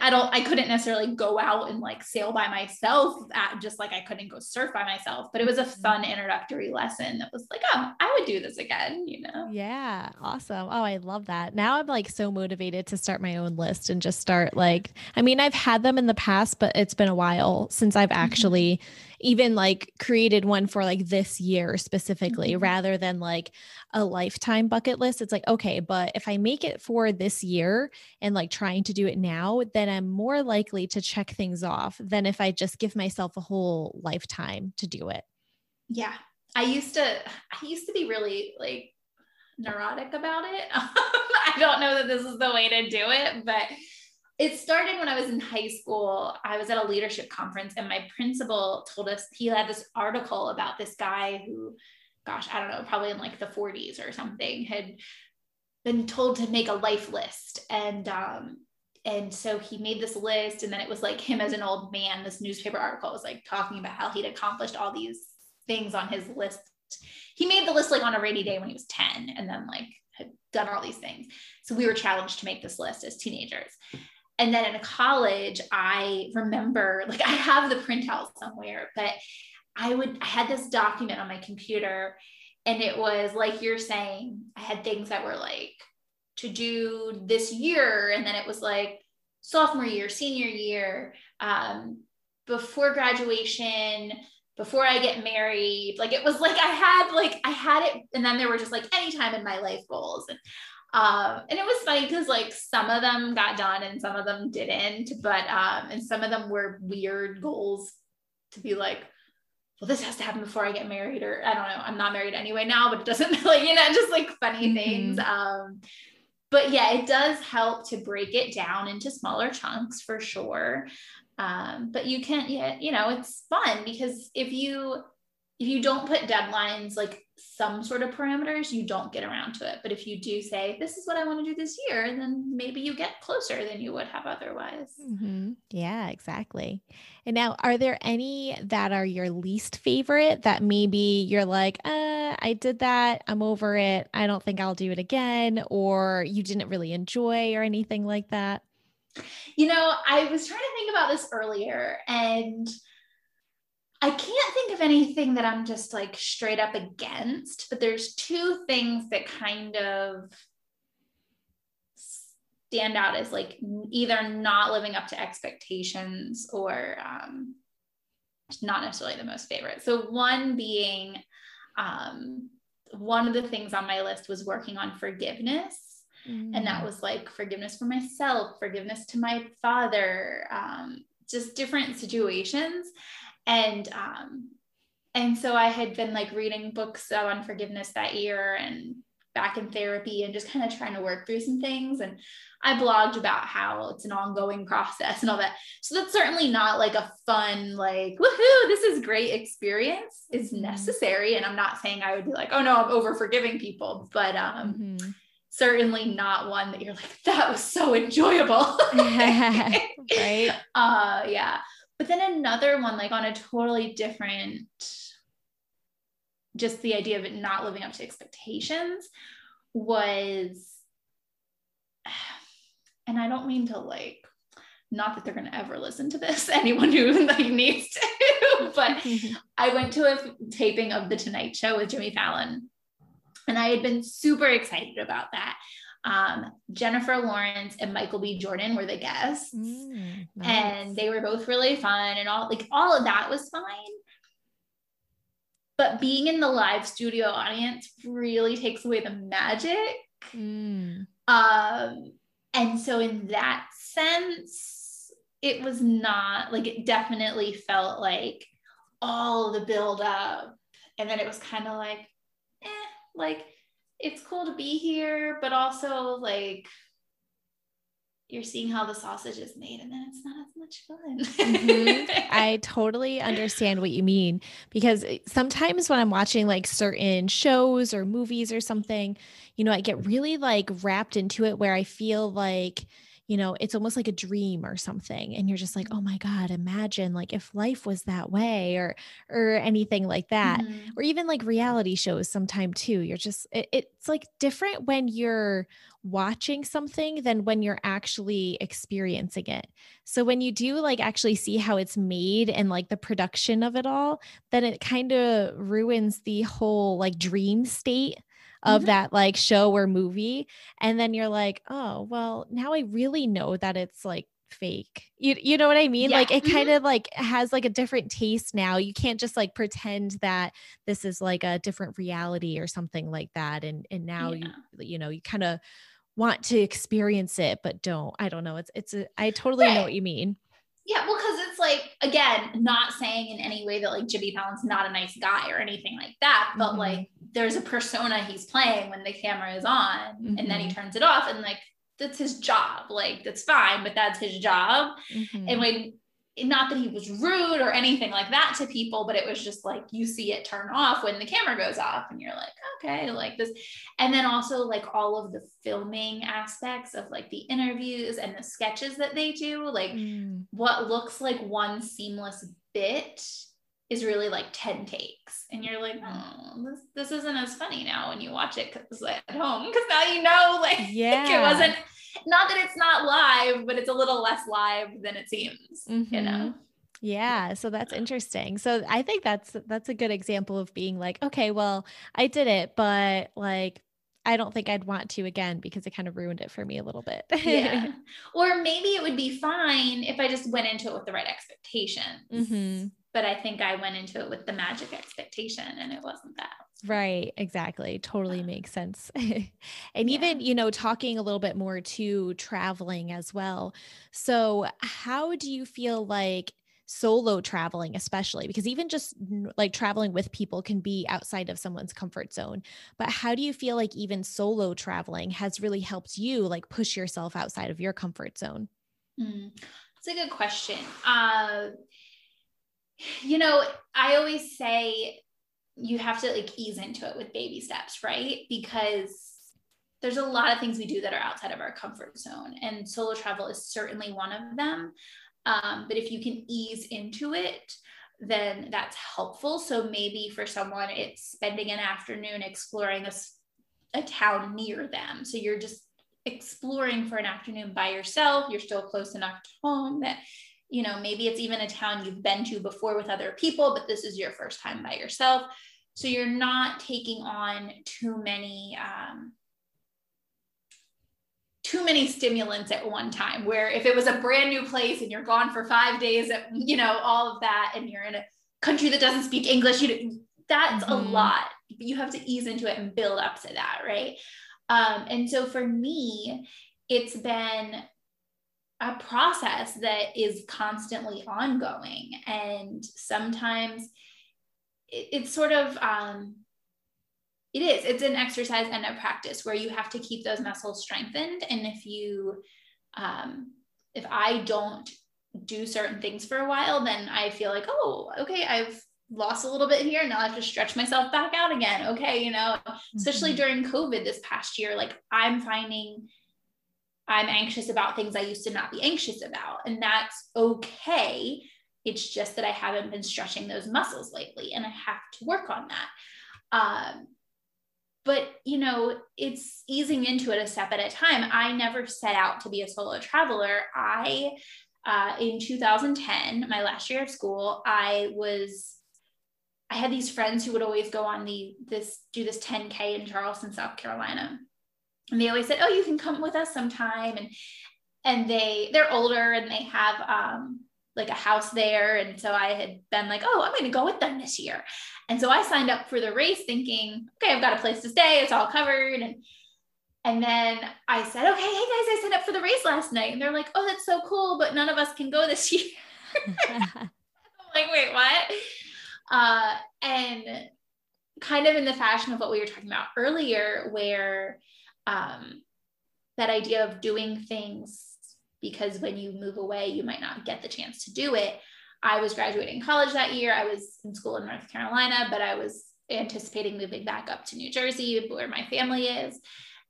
I don't, I couldn't necessarily go out and like sail by myself at just like I couldn't go surf by myself, but it was a mm-hmm. fun introductory lesson that was like, oh, I would do this again, you know? Yeah. Awesome. Oh, I love that. Now I'm like so motivated to start my own list and just start like, I mean, I've had them in the past, but it's been a while since I've mm-hmm. actually mm-hmm. Even like created one for like this year specifically mm-hmm. rather than like a lifetime bucket list. It's like, okay, but if I make it for this year and like trying to do it now, then I'm more likely to check things off than if I just give myself a whole lifetime to do it. Yeah. I used to I used to be really like neurotic about it. I don't know that this is the way to do it, but it started when I was in high school. I was at a leadership conference and my principal told us he had this article about this guy who gosh, I don't know, probably in like the 40s or something had been told to make a life list and um and so he made this list and then it was like him as an old man this newspaper article was like talking about how he'd accomplished all these things on his list He made the list like on a rainy day when he was 10 and then like had done all these things. So we were challenged to make this list as teenagers. And then in college, I remember like I have the printout somewhere, but I would I had this document on my computer and it was like you're saying, I had things that were like to do this year and then it was like sophomore year, senior year, um, before graduation, before I get married. Like it was like I had like I had it, and then there were just like any time in my life goals. And um, and it was funny because like some of them got done and some of them didn't, but um, and some of them were weird goals to be like, well, this has to happen before I get married, or I don't know, I'm not married anyway now, but it doesn't like, you know, just like funny mm-hmm. things. Um, but yeah, it does help to break it down into smaller chunks for sure. Um, but you can, yeah, you know, it's fun because if you if you don't put deadlines like some sort of parameters, you don't get around to it. But if you do say, this is what I want to do this year, then maybe you get closer than you would have otherwise. Mm-hmm. Yeah, exactly. And now, are there any that are your least favorite that maybe you're like, uh, I did that, I'm over it, I don't think I'll do it again, or you didn't really enjoy or anything like that? You know, I was trying to think about this earlier and I can't think of anything that I'm just like straight up against, but there's two things that kind of stand out as like either not living up to expectations or um, not necessarily the most favorite. So, one being um, one of the things on my list was working on forgiveness. Mm. And that mm. was like forgiveness for myself, forgiveness to my father, um, just different situations and um and so i had been like reading books on forgiveness that year and back in therapy and just kind of trying to work through some things. And i blogged about how it's an ongoing process and all that. So that's certainly not like a fun like woohoo this is great experience is mm-hmm. necessary. And i'm not saying i would be like oh no i'm over forgiving people but um mm-hmm. certainly not one that you're like that was so enjoyable. Right. Uh yeah but then another one, like on a totally different, just the idea of it not living up to expectations was, and I don't mean to like, not that they're going to ever listen to this, anyone who like needs to, but I went to a taping of The Tonight Show with Jimmy Fallon. And I had been super excited about that. Um, Jennifer Lawrence and Michael B. Jordan were the guests, mm, nice. and they were both really fun, and all like all of that was fine. But being in the live studio audience really takes away the magic. Mm. Um, and so in that sense, it was not like it definitely felt like all the build up, and then it was kind of like, eh, like it's cool to be here, but also like you're seeing how the sausage is made and then it's not as much fun. mm-hmm. I totally understand what you mean because sometimes when I'm watching like certain shows or movies or something, you know, I get really like wrapped into it where I feel like you know, it's almost like a dream or something. And you're just like, oh my God, imagine like if life was that way or or anything like that. Mm-hmm. Or even like reality shows sometime too. You're just it, it's like different when you're watching something than when you're actually experiencing it. So when you do like actually see how it's made and like the production of it all, then it kind of ruins the whole like dream state of mm-hmm. that like show or movie and then you're like oh well now i really know that it's like fake you, you know what i mean yeah. like it mm-hmm. kind of like has like a different taste now you can't just like pretend that this is like a different reality or something like that and and now yeah. you you know you kind of want to experience it but don't i don't know it's it's a, i totally right. know what you mean yeah, well, because it's like again, not saying in any way that like Jimmy Fallon's not a nice guy or anything like that, but mm-hmm. like there's a persona he's playing when the camera is on, mm-hmm. and then he mm-hmm. turns it off, and like that's his job. Like that's fine, but that's his job. Mm-hmm. And when not that he was rude or anything like that to people, but it was just like you see it turn off when the camera goes off, and you're like, okay, like this. And then also like all of the filming aspects of like the interviews and the sketches that they do, like mm. what looks like one seamless bit is really like 10 takes and you're like oh this, this isn't as funny now when you watch it because at home because now you know like yeah it wasn't not that it's not live but it's a little less live than it seems mm-hmm. you know yeah, so that's interesting. So I think that's that's a good example of being like, okay, well, I did it, but like I don't think I'd want to again because it kind of ruined it for me a little bit. yeah. Or maybe it would be fine if I just went into it with the right expectations. Mm-hmm. But I think I went into it with the magic expectation and it wasn't that. Right, exactly. Totally makes sense. and yeah. even, you know, talking a little bit more to traveling as well. So, how do you feel like solo traveling especially because even just like traveling with people can be outside of someone's comfort zone but how do you feel like even solo traveling has really helped you like push yourself outside of your comfort zone mm, that's a good question uh you know i always say you have to like ease into it with baby steps right because there's a lot of things we do that are outside of our comfort zone and solo travel is certainly one of them um, but if you can ease into it, then that's helpful. So maybe for someone, it's spending an afternoon exploring a, a town near them. So you're just exploring for an afternoon by yourself. You're still close enough to home that, you know, maybe it's even a town you've been to before with other people, but this is your first time by yourself. So you're not taking on too many um, too many stimulants at one time where if it was a brand new place and you're gone for five days you know all of that and you're in a country that doesn't speak english you that's mm-hmm. a lot you have to ease into it and build up to that right um, and so for me it's been a process that is constantly ongoing and sometimes it, it's sort of um, it is. It's an exercise and a practice where you have to keep those muscles strengthened. And if you, um, if I don't do certain things for a while, then I feel like, oh, okay, I've lost a little bit here. Now I have to stretch myself back out again. Okay. You know, mm-hmm. especially during COVID this past year, like I'm finding I'm anxious about things I used to not be anxious about. And that's okay. It's just that I haven't been stretching those muscles lately and I have to work on that. Um, but you know it's easing into it a step at a time i never set out to be a solo traveler i uh, in 2010 my last year of school i was i had these friends who would always go on the this do this 10k in charleston south carolina and they always said oh you can come with us sometime and and they they're older and they have um like a house there. And so I had been like, oh, I'm going to go with them this year. And so I signed up for the race thinking, okay, I've got a place to stay. It's all covered. And and then I said, okay, hey guys, I signed up for the race last night. And they're like, oh, that's so cool, but none of us can go this year. I'm like, wait, what? Uh, and kind of in the fashion of what we were talking about earlier, where um, that idea of doing things because when you move away, you might not get the chance to do it. I was graduating college that year. I was in school in North Carolina, but I was anticipating moving back up to New Jersey where my family is.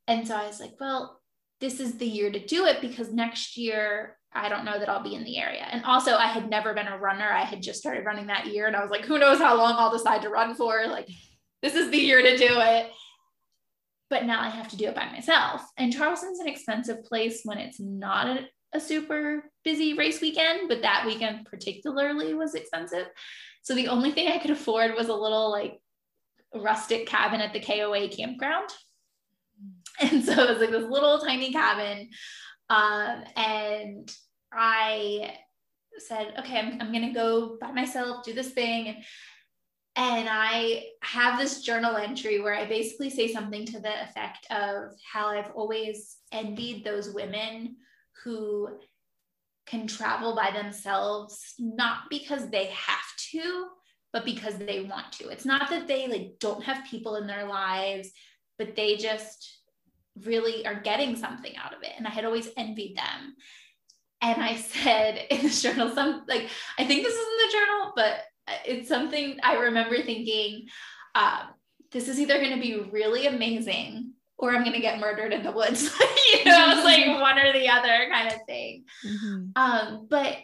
And so I was like, well, this is the year to do it because next year I don't know that I'll be in the area. And also, I had never been a runner. I had just started running that year. And I was like, who knows how long I'll decide to run for? Like, this is the year to do it. But now I have to do it by myself. And Charleston's an expensive place when it's not a, a super busy race weekend, but that weekend particularly was expensive. So the only thing I could afford was a little like rustic cabin at the KOA campground. And so it was like this little tiny cabin. Um, and I said, okay, I'm, I'm going to go by myself, do this thing. And, and I have this journal entry where I basically say something to the effect of how I've always envied those women who can travel by themselves not because they have to but because they want to. It's not that they like don't have people in their lives but they just really are getting something out of it. And i had always envied them. And i said in the journal some like i think this is in the journal but it's something i remember thinking um, this is either going to be really amazing or I'm gonna get murdered in the woods. you know, it's like one or the other kind of thing. Mm-hmm. Um, but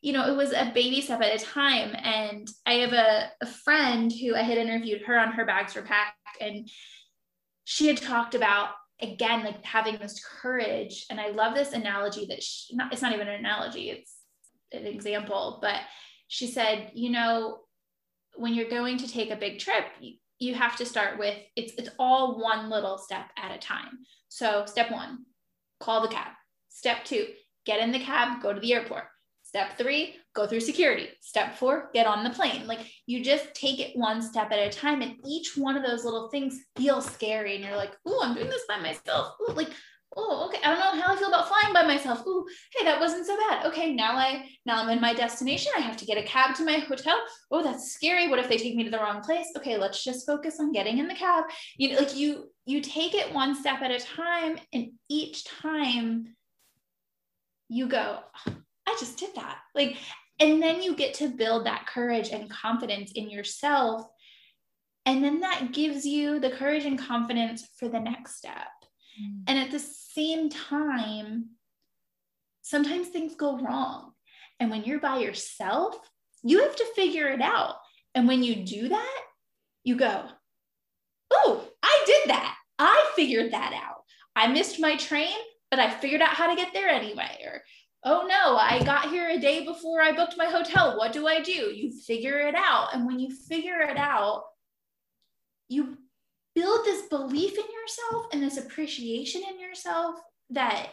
you know, it was a baby step at a time. And I have a, a friend who I had interviewed her on her bags were packed, and she had talked about again like having this courage. And I love this analogy that she, not, it's not even an analogy; it's an example. But she said, you know, when you're going to take a big trip, you, you have to start with it's it's all one little step at a time. So step one, call the cab. Step two, get in the cab, go to the airport. Step three, go through security. Step four, get on the plane. Like you just take it one step at a time. And each one of those little things feels scary. And you're like, oh, I'm doing this by myself. Ooh, like, oh, okay. I don't know how I feel about flying by myself. Oh, hey, that wasn't so bad. Okay, now I now I'm in my destination. I have to get a cab to my hotel. Oh, that's scary. What if they take me to the wrong place? Okay, let's just focus on getting in the cab. You know, like you you take it one step at a time, and each time you go, I just did that. Like, and then you get to build that courage and confidence in yourself. And then that gives you the courage and confidence for the next step. Mm. And at the same time, sometimes things go wrong. And when you're by yourself, you have to figure it out. And when you do that, you go, Oh, I did that. I figured that out. I missed my train, but I figured out how to get there anyway. Or, oh no, I got here a day before I booked my hotel. What do I do? You figure it out. And when you figure it out, you build this belief in yourself and this appreciation in yourself that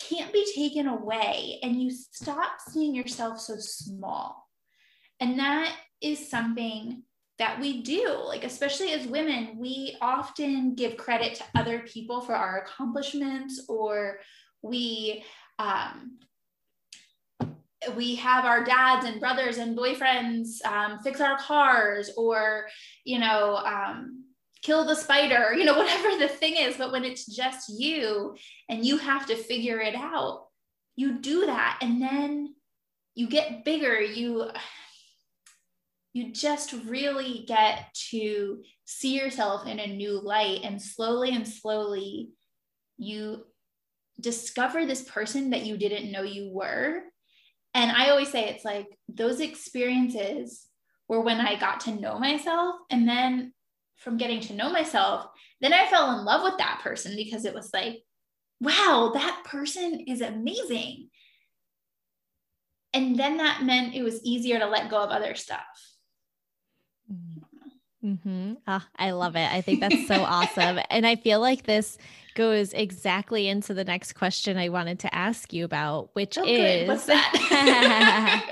can't be taken away. And you stop seeing yourself so small. And that is something that we do like especially as women we often give credit to other people for our accomplishments or we um, we have our dads and brothers and boyfriends um, fix our cars or you know um, kill the spider you know whatever the thing is. But when it's just you and you have to figure it out you do that. And then you get bigger. You you just really get to see yourself in a new light. And slowly and slowly you discover this person that you didn't know you were. And I always say it's like those experiences were when I got to know myself. And then from getting to know myself, then I fell in love with that person because it was like, wow, that person is amazing. And then that meant it was easier to let go of other stuff. Mm-hmm. Oh, I love it. I think that's so awesome. And I feel like this goes exactly into the next question I wanted to ask you about, which oh, is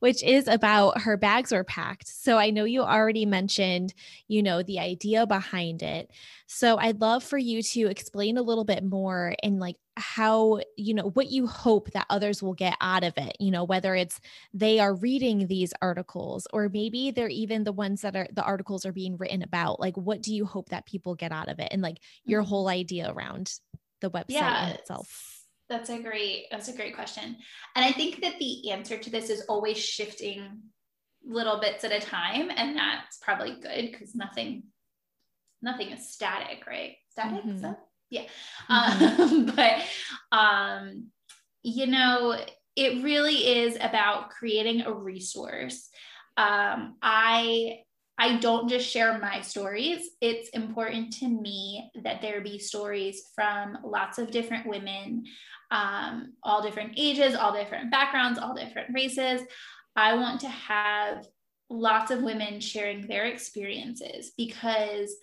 which is about her bags were packed. So I know you already mentioned, you know, the idea behind it. So I'd love for you to explain a little bit more and like how, you know, what you hope that others will get out of it, you know, whether it's they are reading these articles or maybe they're even the ones that are the articles are being written about. Like, what do you hope that people get out of it and like your mm-hmm. whole idea around the website yeah, itself? That's a great that's a great question. And I think that the answer to this is always shifting little bits at a time and that's probably good because nothing nothing is static, right? Static mm-hmm. Yeah. Mm-hmm. Um, but um you know, it really is about creating a resource. Um, I I don't just share my stories. It's important to me that there be stories from lots of different women um, all different ages, all different backgrounds, all different races. I want to have lots of women sharing their experiences because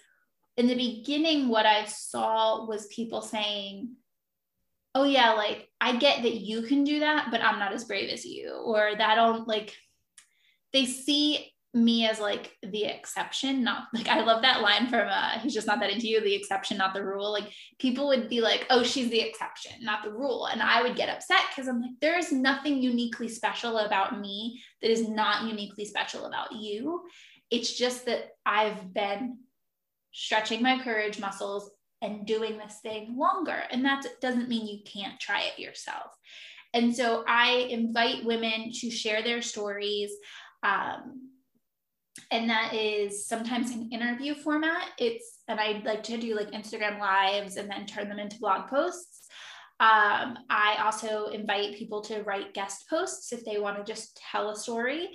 in the beginning, what I saw was people saying, Oh, yeah, like I get that you can do that, but I'm not as brave as you, or that don't like they see me as like the exception not like i love that line from uh he's just not that into you the exception not the rule. Like people would be like oh she's the exception not the rule and i would get upset because i'm like there is nothing uniquely special about me that is not uniquely special about you. It's just that i've been stretching my courage muscles and doing this thing longer and that doesn't mean you can't try it yourself and so i invite women to share their stories um, and that is sometimes an interview format. It's and I like to do like Instagram lives and then turn them into blog posts. Um, I also invite people to write guest posts if they want to just tell a story.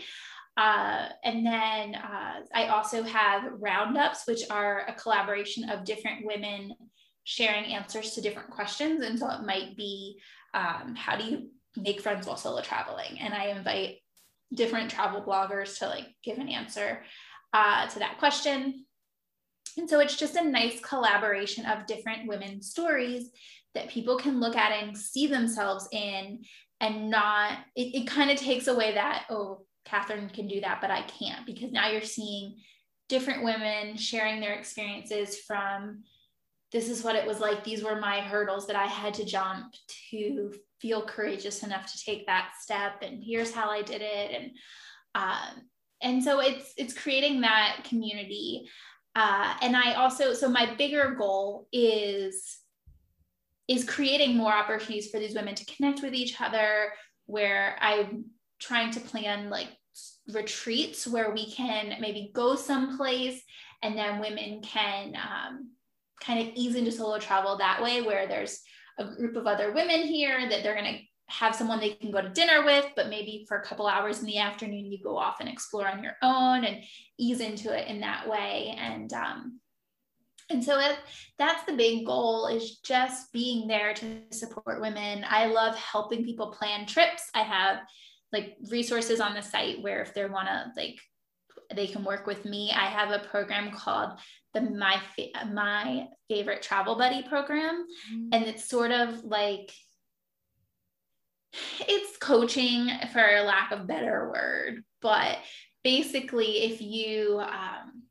Uh, and then uh, I also have roundups, which are a collaboration of different women sharing answers to different questions. And so it might be um, how do you make friends while solo traveling? And I invite different travel bloggers to like give an answer uh, to that question. And so it's just a nice collaboration of different women's stories that people can look at and see themselves in and not, it, it kind of takes away that, oh, Catherine can do that, but I can't because now you're seeing different women sharing their experiences from this is what it was like. These were my hurdles that I had to jump to feel courageous enough to take that step. And here's how I did it. And um, and so it's it's creating that community. Uh, and I also so my bigger goal is is creating more opportunities for these women to connect with each other where I'm trying to plan like retreats where we can maybe go someplace and then women can um, kind of ease into solo travel that way where there's a group of other women here that they're going to have someone they can go to dinner with but maybe for a couple hours in the afternoon you go off and explore on your own and ease into it in that way. And um, and so it, that's the big goal is just being there to support women. I love helping people plan trips. I have like resources on the site where if they want to like they can work with me i have a program called the my my favorite travel buddy program mm-hmm. and it's sort of like it's coaching for lack of better word but basically if you um,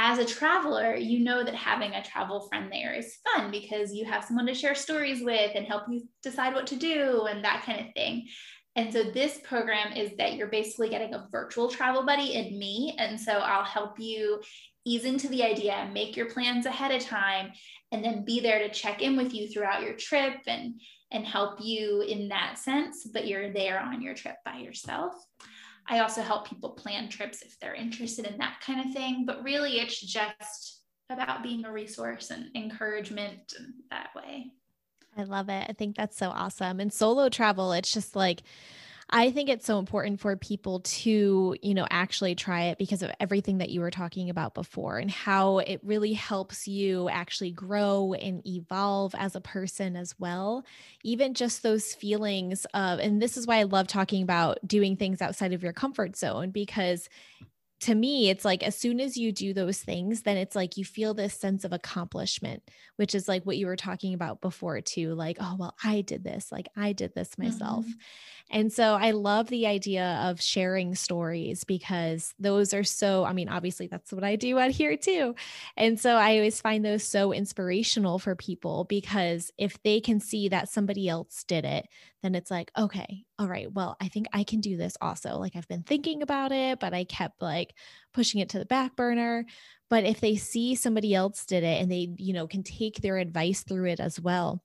as a traveler, you know that having a travel friend there is fun because you have someone to share stories with and help you decide what to do and that kind of thing. And so this program is that you're basically getting a virtual travel buddy in me. And so I'll help you ease into the idea, make your plans ahead of time, and then be there to check in with you throughout your trip and and help you in that sense, but you're there on your trip by yourself. I also help people plan trips if they're interested in that kind of thing. But really, it's just about being a resource and encouragement that way. I love it. I think that's so awesome. And solo travel, it's just like, I think it's so important for people to, you know, actually try it because of everything that you were talking about before and how it really helps you actually grow and evolve as a person as well. Even just those feelings of, and this is why I love talking about doing things outside of your comfort zone because to me, it's like as soon as you do those things, then it's like you feel this sense of accomplishment, which is like what you were talking about before, too. Like, oh, well, I did this, like I did this myself. Mm-hmm. And so I love the idea of sharing stories because those are so, I mean, obviously that's what I do out here too. And so I always find those so inspirational for people because if they can see that somebody else did it, then it's like, okay, all right, well, I think I can do this also. Like I've been thinking about it, but I kept like pushing it to the back burner. But if they see somebody else did it and they, you know, can take their advice through it as well,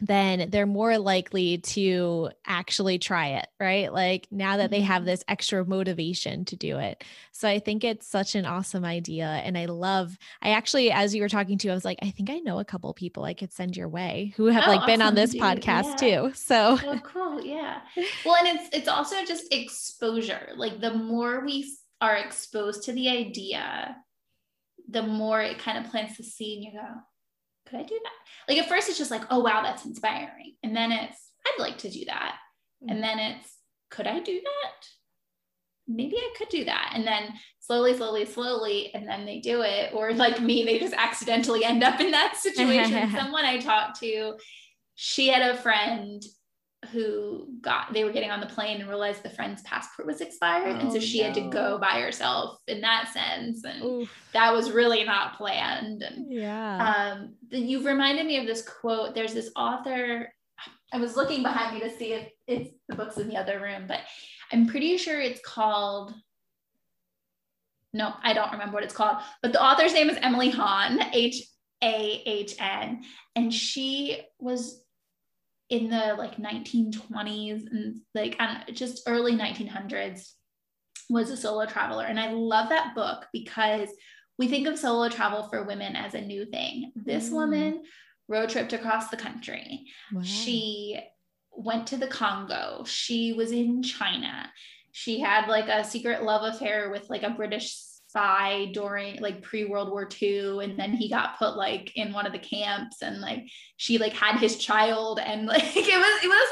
then they're more likely to actually try it, right? Like now that they have mm-hmm. this extra motivation to do it. So I think it's such an awesome idea. And I love, I actually, as you were talking to, I was like, I think I know a couple people I could send your way who have oh, like been on this dude. podcast yeah. too. So oh, cool. Yeah. Well, and it's, it's also just exposure. Like the more we are exposed to the idea, the more it kind of plants the seed and you go, could I do that? Like at first it's just like, oh wow, that's inspiring. And then it's, I'd like to do that. Mm-hmm. And then it's, could I do that? Maybe I could do that. And then slowly, slowly, slowly, and then they do it. Or like me, they just accidentally end up in that situation. Someone I talked to, she had a friend who got they were getting on the plane and realized the friend's passport was expired oh, and so oh, she no. had to go by herself in that sense and Oof. that was really not planned and yeah um you've reminded me of this quote there's this author i was looking behind me to see if it's the books in the other room but i'm pretty sure it's called no i don't remember what it's called but the author's name is emily hahn h a H N and she was in the like 1920s and like and just early 1900s was a solo traveler. And I love that book because we think of solo travel for women as a new thing. This mm. woman road tripped across the country. Wow. She went to the Congo. She was in China. She had like a secret love affair with like a British spy during like pre World War II, and then he got put like in one of the camps, and like she like had his child, and like it was it was.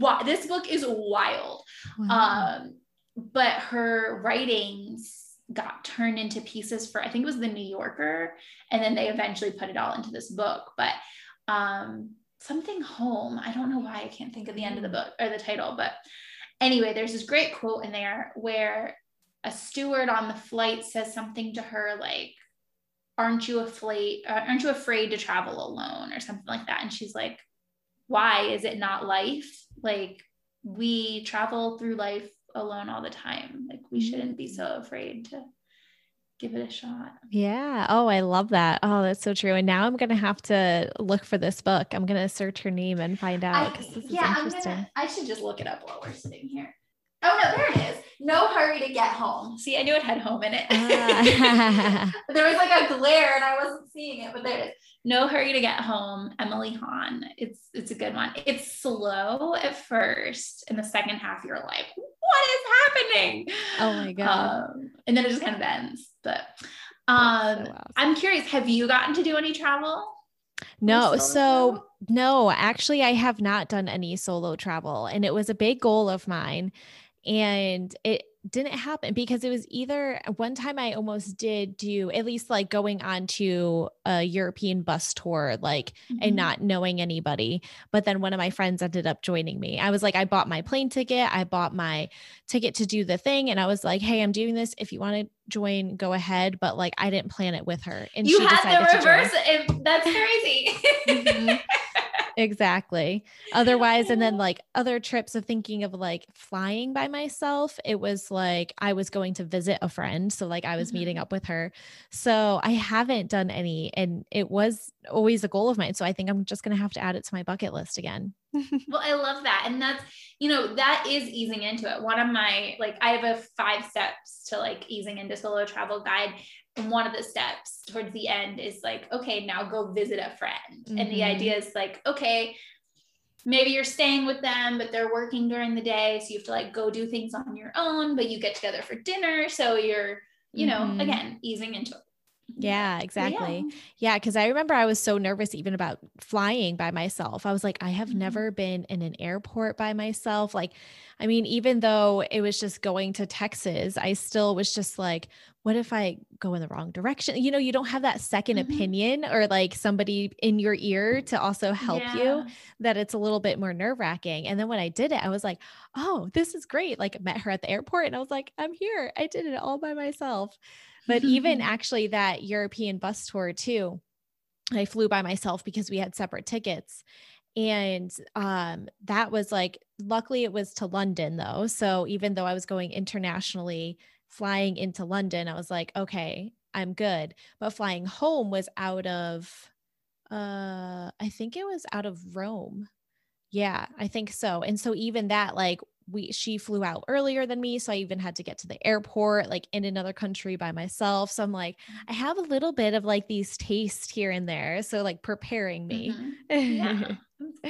But this book is wild. Wow. Um, but her writings got turned into pieces for I think it was the New Yorker, and then they eventually put it all into this book. But um, something home. I don't know why I can't think of the end of the book or the title, but anyway, there's this great quote in there where a steward on the flight says something to her like, "Aren't you afraid? Uh, aren't you afraid to travel alone?" or something like that, and she's like, "Why is it not life? Like we travel through life alone all the time. Like we shouldn't be so mm. afraid to." give it a shot. Yeah. Oh, I love that. Oh, that's so true. And now I'm gonna have to look for this book. I'm gonna search her name and find out. I, yeah, I'm gonna. I should just look it up while we're sitting here. Oh no, there it is. No hurry to get home. See, I knew it had home in it. Ah. there was like a glare and I wasn't seeing it, but there it is. No hurry to get home. Emily Hahn. It's it's a good one. It's slow at first. In the second half, you're like, what is happening? Oh my god. Um, and then it just kind of ends. But um, so awesome. I'm curious, have you gotten to do any travel? No, so no, actually, I have not done any solo travel, and it was a big goal of mine. And it didn't happen because it was either one time I almost did do at least like going on to a European bus tour, like mm-hmm. and not knowing anybody. But then one of my friends ended up joining me. I was like, I bought my plane ticket, I bought my ticket to do the thing, and I was like, Hey, I'm doing this. If you want to join, go ahead. But like, I didn't plan it with her, and you she had the reverse. That's crazy. mm-hmm. exactly. Otherwise, and then like other trips of thinking of like flying by myself, it was like I was going to visit a friend. So like I was mm-hmm. meeting up with her. So I haven't done any, and it was always a goal of mine. So I think I'm just going to have to add it to my bucket list again. well, I love that. And that's, you know, that is easing into it. One of my, like, I have a five steps to like easing into solo travel guide. And one of the steps towards the end is like, okay, now go visit a friend. Mm-hmm. And the mm-hmm. idea is like, okay, maybe you're staying with them, but they're working during the day. So you have to like go do things on your own, but you get together for dinner. So you're, you know, mm-hmm. again, easing into it. Yeah, exactly. Yeah, because I remember I was so nervous even about flying by myself. I was like, I have mm-hmm. never been in an airport by myself. Like, I mean, even though it was just going to Texas, I still was just like, what if I go in the wrong direction? You know, you don't have that 2nd mm-hmm. opinion or like somebody in your ear to also help yeah. you, that it's a little bit more nerve wracking. And then when I did it, I was like, oh, this is great. Like, I met her at the airport and I was like, I'm here. I did it all by myself. But even actually that European bus tour too, I flew by myself because we had separate tickets. And um, that was like, luckily it was to London though. So even though I was going internationally, flying into London, I was like, okay, I'm good. But flying home was out of, uh, I think it was out of Rome. Yeah, I think so. And so even that, like, we she flew out earlier than me so i even had to get to the airport like in another country by myself. So i'm like i have a little bit of like these tastes here and there so like preparing me. Mm-hmm. yeah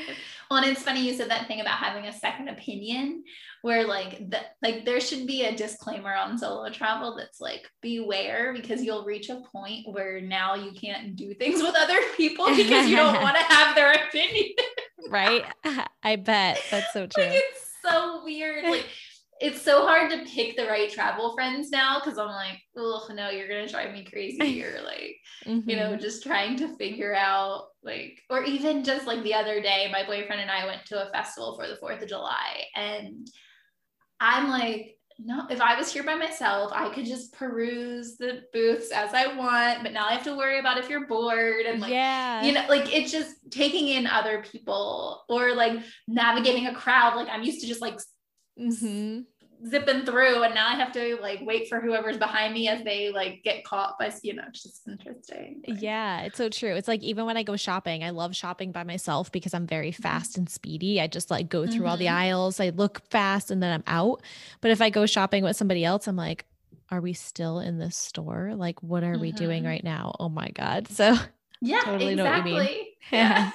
well and it's funny you said that thing about having a second opinion where like the, like there should be a disclaimer on solo travel that's like beware because you'll reach a point where now you can't do things with other people because you don't want to have their opinion. Right? I bet. That's so true. like so weird. Like it's so hard to pick the right travel friends now because I'm like, oh no, you're gonna drive me crazy. Or like, mm-hmm. you know, mm-hmm. just trying to figure out like, or even just like the other day, my boyfriend and I went to a festival for the Fourth of July, and I'm like, no, if I was here by myself, I could just peruse the booths as I want, but now I have to worry about if you're bored and like, yeah. you know, like it's just taking in other people or like navigating a crowd. Like I'm used to just like mm-hmm zipping through and now I have to like wait for whoever's behind me as they like get caught by you know it's just interesting. Yeah, it's so true. It's like even when I go shopping, I love shopping by myself because I'm very mm-hmm. fast and speedy. I just like go through mm-hmm. all the mm-hmm. aisles, I look fast and then I'm out. But if I go shopping with somebody else, I'm like, are we still in this store? Like what are mm-hmm. we doing mm-hmm. right now? Oh my god. So Yeah, totally exactly. know what you mean. Yeah.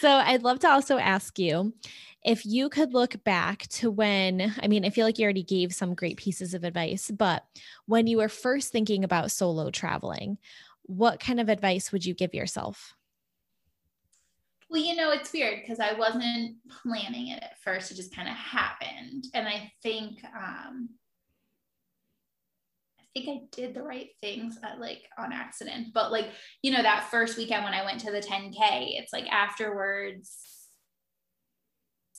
so I'd love to also ask you if you could look back to when, I mean, I feel like you already gave some great pieces of advice, but when you were first thinking about solo traveling, what kind of advice would you give yourself? Well, you know, it's weird because I wasn't planning it at first. It just kind of happened. And I think um I think I did the right things at, like on accident. But like, you know, that first weekend when I went to the 10K, it's like afterwards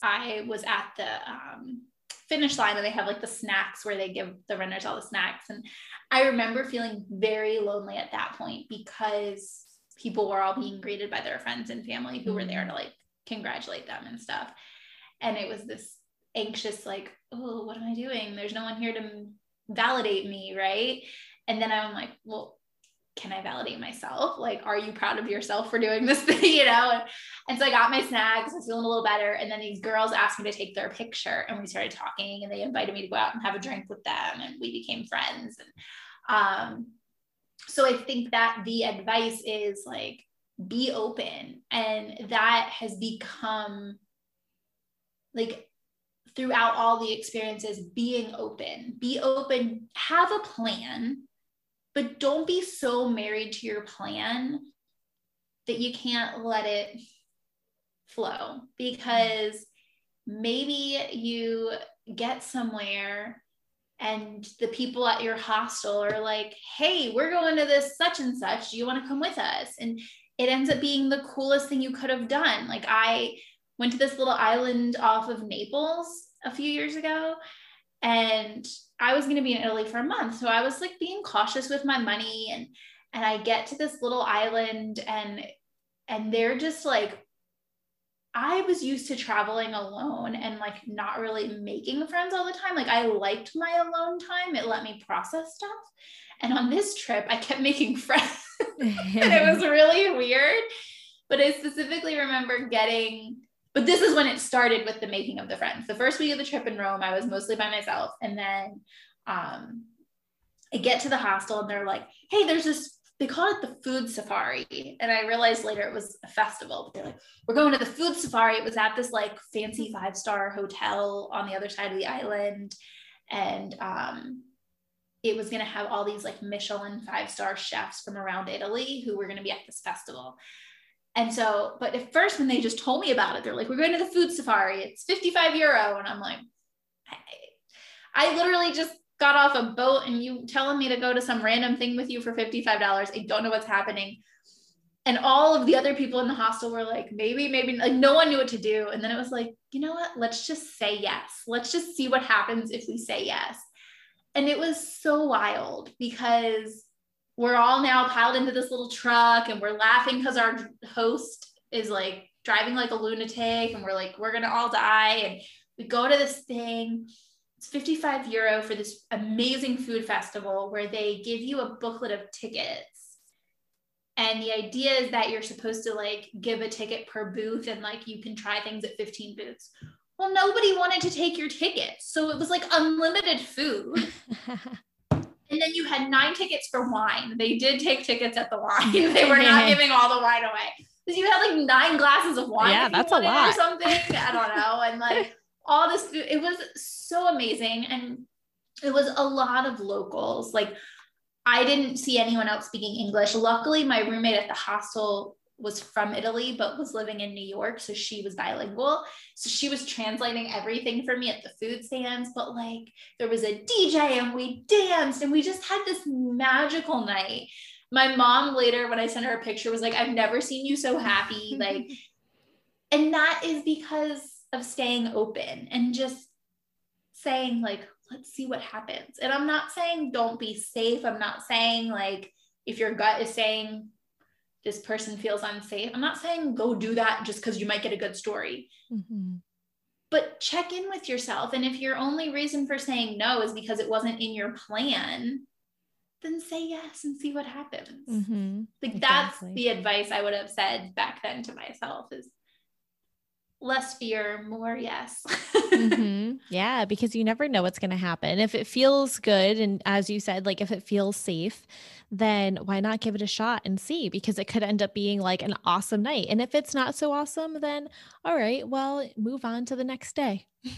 I was at the um finish line and they have like the snacks where they give the runners all the snacks. And I remember feeling very lonely at that point because people were all being greeted by their friends and family who were there to like congratulate them and stuff. And it was this anxious, like, oh, what am I doing? There's no one here to validate me, right? And then I'm like, well, can I validate myself? Like, are you proud of yourself for doing this thing? You know? And, and, so I got my snacks, I was feeling a little better. And then these girls asked me to take their picture and we started talking and they invited me to go out and have a drink with them and we became friends. And um, so I think that the advice is like be open. And that has become like throughout all the experiences, being open, be open, have a plan, but don't be so married to your plan that you can't let it flow because maybe you get somewhere and the people at your hostel are like, hey, we're going to this such and such. Do you want to come with us? And it ends up being the coolest thing you could have done. Like, I went to this little island off of Naples a few years ago, and I was going to be in Italy for a month. So I was like being cautious with my money and and I get to this little island and and they're just like I was used to traveling alone and like not really making friends all the time. Like I liked my alone time. It let me process stuff. And on this trip, I kept making friends. and it was really weird. But I specifically remember getting, but this is when it started with the making of the friends. The first week of the trip in Rome, I was mostly by myself. And then um, I get to the hostel and they're like, hey, there's this they call it the food safari. And I realized later it was a festival. But they're like, we're going to the food safari. It was at this like fancy five star hotel on the other side of the island. And um, it was going to have all these like Michelin five star chefs from around Italy who were going to be at this festival. And so, but at first, when they just told me about it, they're like, we're going to the food safari. It's 55 euro. And I'm like, I, I literally just got off a boat and you telling me to go to some random thing with you for $55. I don't know what's happening. And all of the other people in the hostel were like, maybe, maybe, like no one knew what to do. And then it was like, you know what? Let's just say yes. Let's just see what happens if we say yes. And it was so wild because we're all now piled into this little truck and we're laughing because our host is like driving like a lunatic and we're like, we're to all die. And we go to this thing it's 55 euro for this amazing food festival where they give you a booklet of tickets. And the idea is that you're supposed to like give a ticket per booth and like you can try things at 15 booths. Well, nobody wanted to take your tickets. So it was like unlimited food. and then you had nine tickets for wine. They did take tickets at the wine. They were not giving all the wine away. Because you had like nine glasses of wine. Yeah, that's a lot. Or something. I don't know. And like all this food. It was so amazing. And it was a lot of locals. Like I didn't see anyone else speaking English. Luckily, my roommate at the hostel was from Italy, but was living in New York. So she was bilingual. So she was translating everything for me at the food stands. But like there was a DJ and we danced and we just had this magical night. My mom later, when I sent her a picture, was like, I've never seen you so happy. Like, and that is because of staying open and just saying like let's see what happens and i'm not saying don't be safe i'm not saying like if your gut is saying this person feels unsafe i'm not saying go do that just because you might get a good story mm-hmm. but check in with yourself and if your only reason for saying no is because it wasn't in your plan then say yes and see what happens mm-hmm. like exactly. that's the advice i would have said back then to myself is less fear, more yes. mm-hmm. Yeah, because you never know what's going to happen. If it feels good, and as you said, like if it feels safe, then why not give it a shot and see? Because it could end up being like an awesome night. And if it's not so awesome, then all right, well, move on to the next day.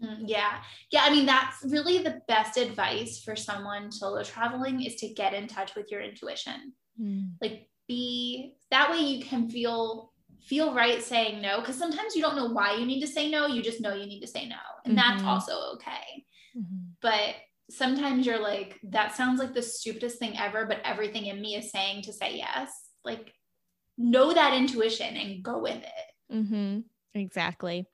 Mm, yeah. Yeah. I mean, that's really the best advice for someone solo traveling is to get in touch with your intuition. Mm. Like, be that way you can feel feel right saying no because sometimes you don't know why you need to say no you just know you need to say no and mm-hmm. that's also okay mm-hmm. but sometimes you're like that sounds like the stupidest thing ever but everything in me is saying to say yes like know that intuition and go with it mm-hmm. Exactly.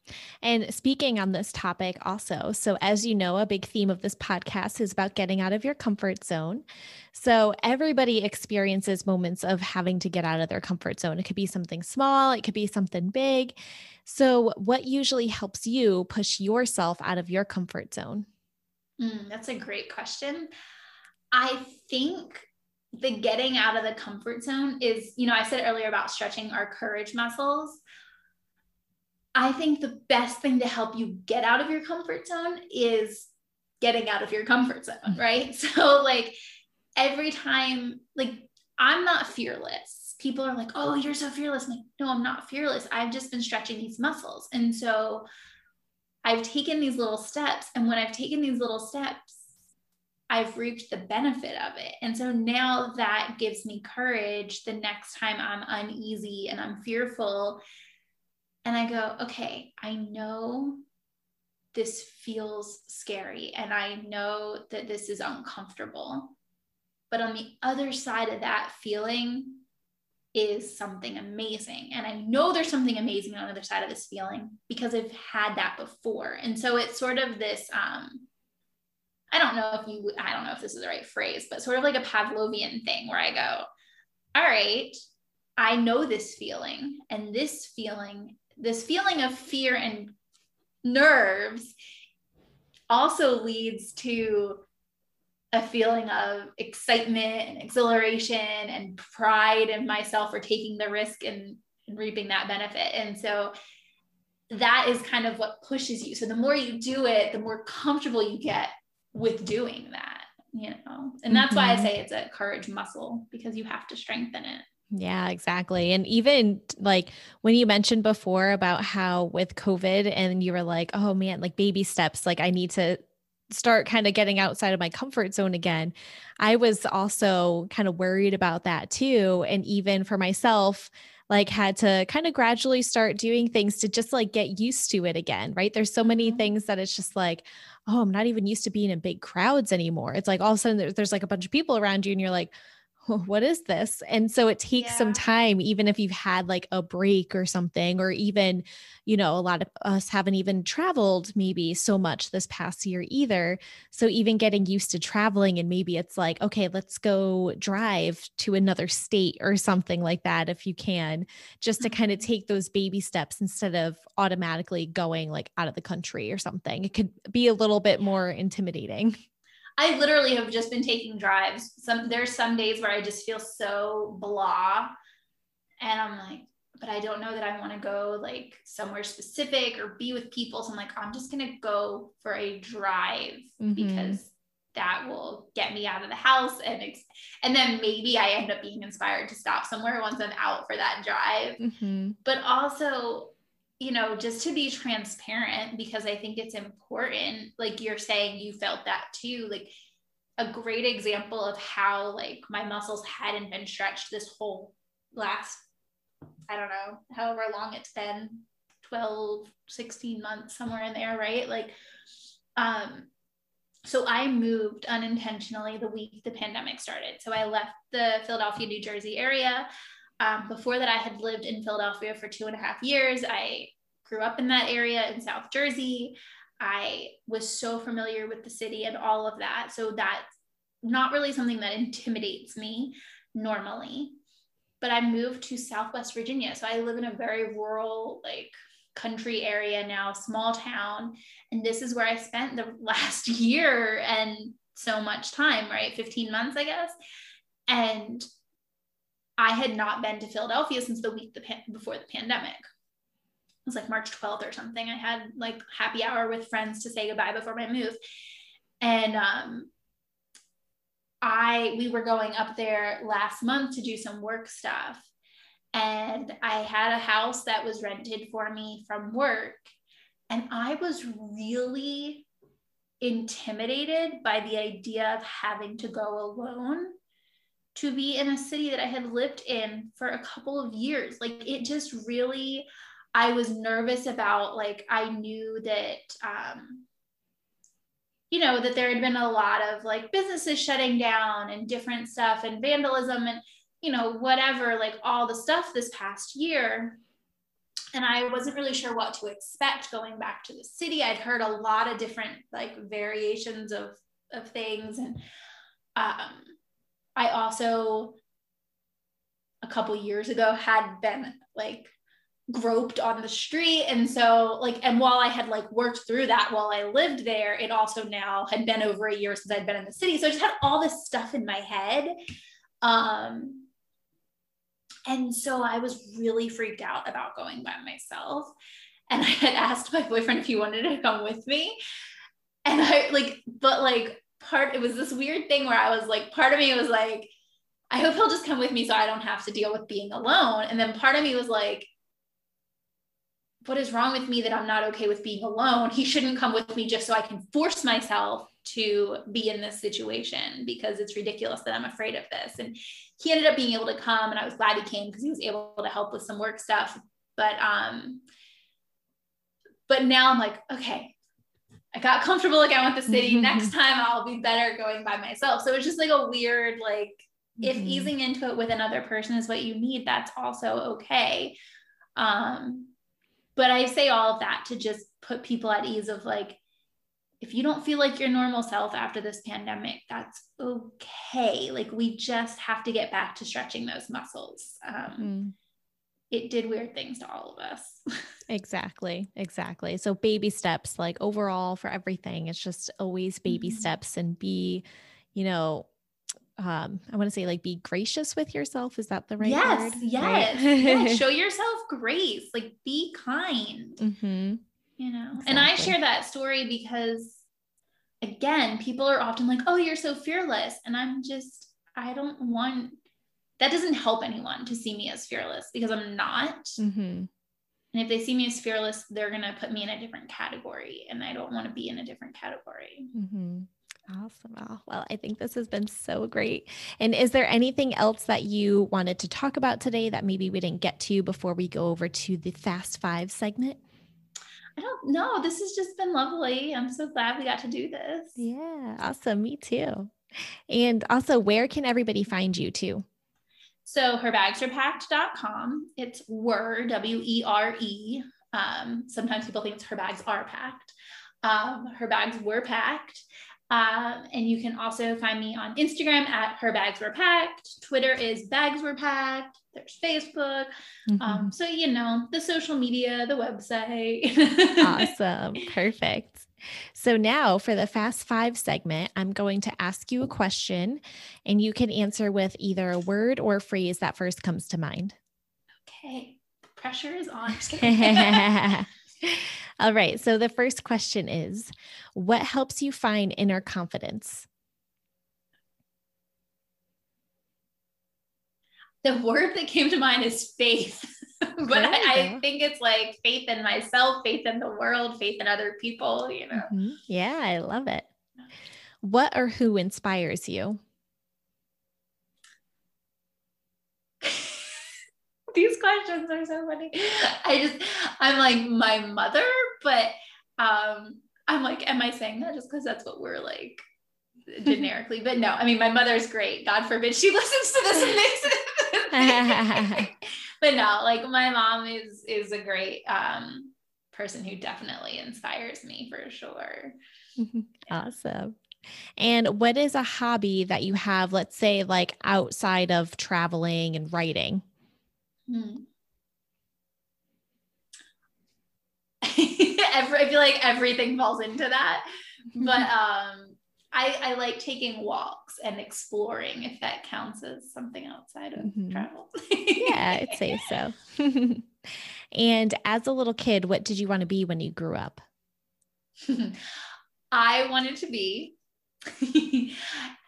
And speaking on this topic also, so as you know, a big theme of this podcast is about getting out of your comfort zone. So everybody experiences moments of having to get out of their comfort zone. It could be something small, it could be something big. So, what usually helps you push yourself out of your comfort zone? Mm, that's a great question. I think the getting out of the comfort zone is, you know, I said earlier about stretching our courage muscles. I think the best thing to help you get out of your comfort zone is getting out of your comfort zone, mm. right? So, like, every time, like, I'm not fearless. People are like, oh, you're so fearless. I'm like, no, I'm not fearless. I've just been stretching these muscles. And so, I've taken these little steps. And when I've taken these little steps, I've reaped the benefit of it. And so now that gives me courage the next time I'm uneasy and I'm fearful and I go, okay, I know this feels scary and I know that this is uncomfortable. But on the other side of that feeling is something amazing. And I know there's something amazing on the other side of this feeling because I've had that before. And so it's sort of this um, I don't know if you, I don't know if this is the right phrase, but sort of like a Pavlovian thing where I go, all right, I know this feeling, and this feeling this feeling of fear and nerves also leads to a feeling of excitement and exhilaration and pride in myself for taking the risk and, and reaping that benefit. And so that is kind of what pushes you. So the more you do it, the more comfortable you get with doing that, you know. And that's mm-hmm. why I mm-hmm. say it's a courage muscle because you have to strengthen it. Yeah, exactly. And even like when you mentioned before about how with COVID and you were like, oh man, like baby steps, like I need to start kind of getting outside of my comfort zone again. I was also kind of worried about that too. And even for myself, like had to kind of gradually start doing things to just like get used to it again, right? There's so many mm-hmm. things that it's just like, oh, I'm not even used to being in big crowds anymore. It's like all of a sudden there's, there's like a bunch of people around you and you're like, what is this? And so it takes yeah. some time, even if you've had like a break or something, or even, you know, a lot of us haven't even traveled maybe so much this past year either. So even getting used to traveling and maybe it's like, okay, let's go drive to another state or something like that if you can, just to kind of mm-hmm. take those baby steps instead of automatically going like out of the country or something. It could be a little bit more intimidating. I literally have just been taking drives. Some there's some days where I just feel so blah. And I'm like, but I don't know that I want to go like somewhere specific or be with people. So I'm like, I'm just gonna go for a drive mm-hmm. because that will get me out of the house and ex- and then maybe I end up being inspired to stop somewhere once I'm out for that drive. Mm-hmm. But also you know, just to be transparent because I think it's important. Like you're saying, you felt that too. Like a great example of how like my muscles hadn't been stretched this whole last, I don't know, however long it's been 12, 16 months, somewhere in there, right? Like, um, so I moved unintentionally the week the pandemic started. So I left the Philadelphia, New Jersey area. Um, before that, I had lived in Philadelphia for two and a half years. I grew up in that area in South Jersey. I was so familiar with the city and all of that. So that's not really something that intimidates me normally. But I moved to Southwest Virginia. So I live in a very rural, like country area now, small town. And this is where I spent the last year and so much time, right? 15 months, I guess. And I had not been to Philadelphia since the week the pan- before the pandemic. It was like March 12th or something. I had like happy hour with friends to say goodbye before my move. And um I we were going up there last month to do some work stuff. And I had a house that was rented for me from work. And I was really intimidated by the idea of having to go alone to be in a city that I had lived in for a couple of years. Like it just really, I was nervous about, like, I knew that, um, you know, that there had been a lot of like businesses shutting down and different stuff and vandalism and, you know, whatever, like all the stuff this past year. And I wasn't really sure what to expect going back to the city. I'd heard a lot of different like variations of, of things. And, um, I also a couple years ago had been like groped on the street. And so like and while i had like worked through that while i lived there it also now had been over a year since i'd been in the city. So i just had all this stuff in my head. Um and so i was really freaked out about going by myself. And i had asked my boyfriend if he wanted to come with me. And i like but like part it was this weird thing where I was like, part of me was like, I hope he'll just come with me so I don't have to deal with being alone. And then part of me was like, what is wrong with me that I'm not okay with being alone? He shouldn't come with me just so I can force myself to be in this situation because it's ridiculous that I'm afraid of this. And he ended up being able to come and I was glad he came because he was able to help with some work stuff. But um but now I'm like, okay, I got comfortable again with the city. Next time I'll be better going by myself. So it's just like a weird, like, mm-hmm. if easing into it with another person is what you need, that's also okay. Um, but I say all of that to just put people at ease of like, if you don't feel like your normal self after this pandemic, that's okay. Like, we just have to get back to stretching those muscles. Um, mm it did weird things to all of us. exactly. Exactly. So baby steps, like overall for everything, it's just always baby mm-hmm. steps and be, you know, um, I want to say like be gracious with yourself. Is that the right yes, word? Yes. Right? yes. Show yourself grace. Like be kind. Mm-hmm. You know, exactly. and I share that story because again, people are often like, oh, you're so fearless. And I'm just, I don't want that doesn't help anyone to see me as fearless because I'm not. Mm-hmm. And if they see me as fearless, they're going to put me in a different category. And I don't want to be in a different category. Mm-hmm. Awesome. Well, I think this has been so great. And is there anything else that you wanted to talk about today that maybe we didn't get to before we go over to the Fast Five segment? I don't know. This has just been lovely. I'm so glad we got to do this. Yeah. Awesome. Me too. And also, where can everybody find you too? So herbagswerepacked.com. It's were, W E R E. Um, sometimes people think it's her bags are packed. Um, her bags were packed. Um, and you can also find me on Instagram at her bags were packed. Twitter is bags were packed. There's Facebook. Mm-hmm. Um, so, you know, the social media, the website. awesome. Perfect. So now for the Fast Five segment, I'm going to ask you a question and you can answer with either a word or a phrase that first comes to mind. Okay. Pressure is on. All right. So the first question is What helps you find inner confidence? The word that came to mind is faith. but I, I, think it's like faith in myself, faith in the world, faith in other people, you know. Mm-hmm. Yeah, I love it. What or who inspires you? These questions are so funny. I just, I'm like my mother, but um, I'm like, am I saying that just because that's what we're like generically? but no, I mean, my mother's great. God forbid she listens to this and makes it but no, like my mom is is a great um, person who definitely inspires me for sure. awesome. And what is a hobby that you have, let's say, like outside of traveling and writing? Hmm. Every, I feel like everything falls into that. But um, I, I like taking walks and exploring if that counts as something outside of mm-hmm. travel. yeah, I'd say so. And as a little kid, what did you want to be when you grew up? I wanted to be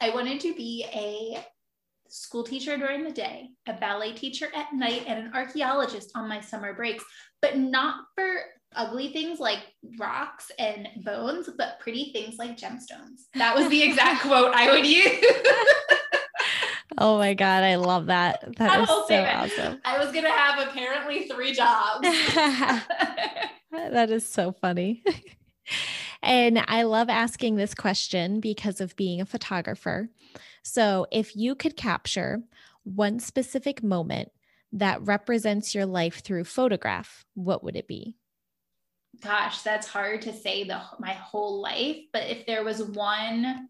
I wanted to be a school teacher during the day, a ballet teacher at night, and an archaeologist on my summer breaks, but not for ugly things like rocks and bones, but pretty things like gemstones. That was the exact quote I would use. oh my God, I love that. That is so awesome. I was going to have apparently three jobs. that is so funny. And I love asking this question because of being a photographer. So, if you could capture one specific moment that represents your life through photograph, what would it be? Gosh, that's hard to say the my whole life, but if there was one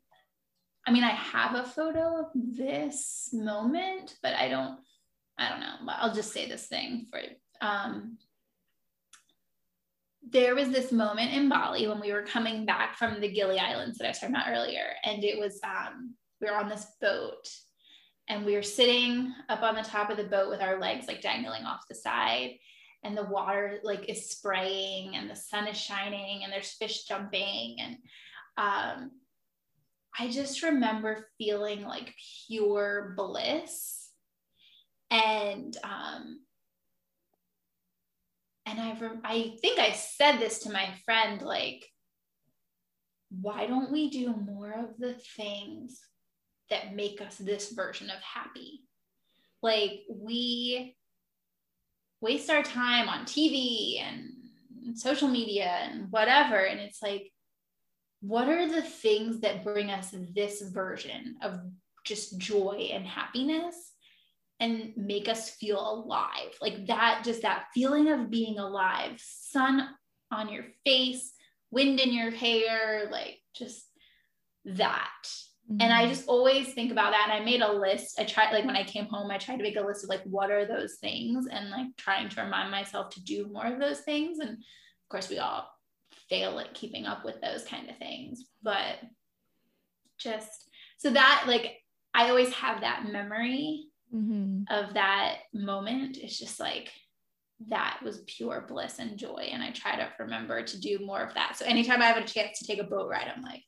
I mean, I have a photo of this moment, but I don't I don't know. I'll just say this thing for um there was this moment in Bali when we were coming back from the Gili Islands that I was talking about earlier. And it was, um, we were on this boat and we were sitting up on the top of the boat with our legs like dangling off the side. And the water like is spraying and the sun is shining and there's fish jumping. And um, I just remember feeling like pure bliss. And um, and I I think I said this to my friend like why don't we do more of the things that make us this version of happy like we waste our time on TV and social media and whatever and it's like what are the things that bring us this version of just joy and happiness and make us feel alive. Like that, just that feeling of being alive, sun on your face, wind in your hair, like just that. Mm-hmm. And I mm-hmm. just always think about that. And I made a list. I tried, like, when I came home, I tried to make a list of like, what are those things? And like trying to remind myself to do more of those things. And of course, we all fail at keeping up with those kind of things. But just so that, like, I always have that memory mm-hmm. of that moment it's just like that was pure bliss and joy and i try to remember to do more of that so anytime i have a chance to take a boat ride i'm like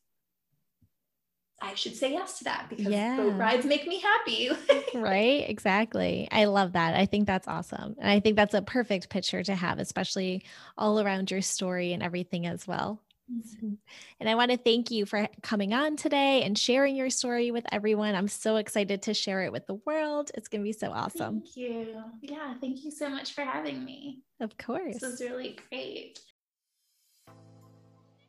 I should say yes to that because yeah. boat rides make me happy. right? Exactly. I love that. I think that's awesome. And I think that's a perfect picture to have, especially all around your story and everything as well. Mm-hmm. And I want to thank you for coming on today and sharing your story with everyone. I'm so excited to share it with the world. It's going to be so awesome. Thank you. Yeah, thank you so much for having me. Of course. This was really great.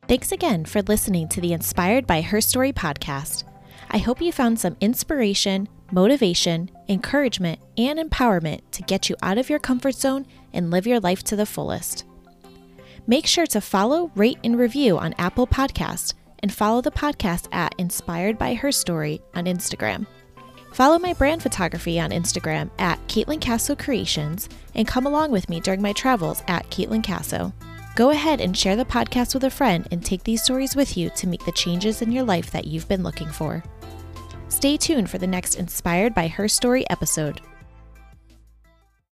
Thanks again for listening to the Inspired by Her Story podcast. I hope you found some inspiration, motivation, encouragement, and empowerment to get you out of your comfort zone and live your life to the fullest. Make sure to follow, rate, and review on Apple Podcasts and follow the podcast at Inspired by Her Story on Instagram. Follow my brand photography on Instagram at Caitlin Casso Creations and come along with me during my travels at Caitlin Casso. Go ahead and share the podcast with a friend and take these stories with you to make the changes in your life that you've been looking for. Stay tuned for the next Inspired by Her Story episode.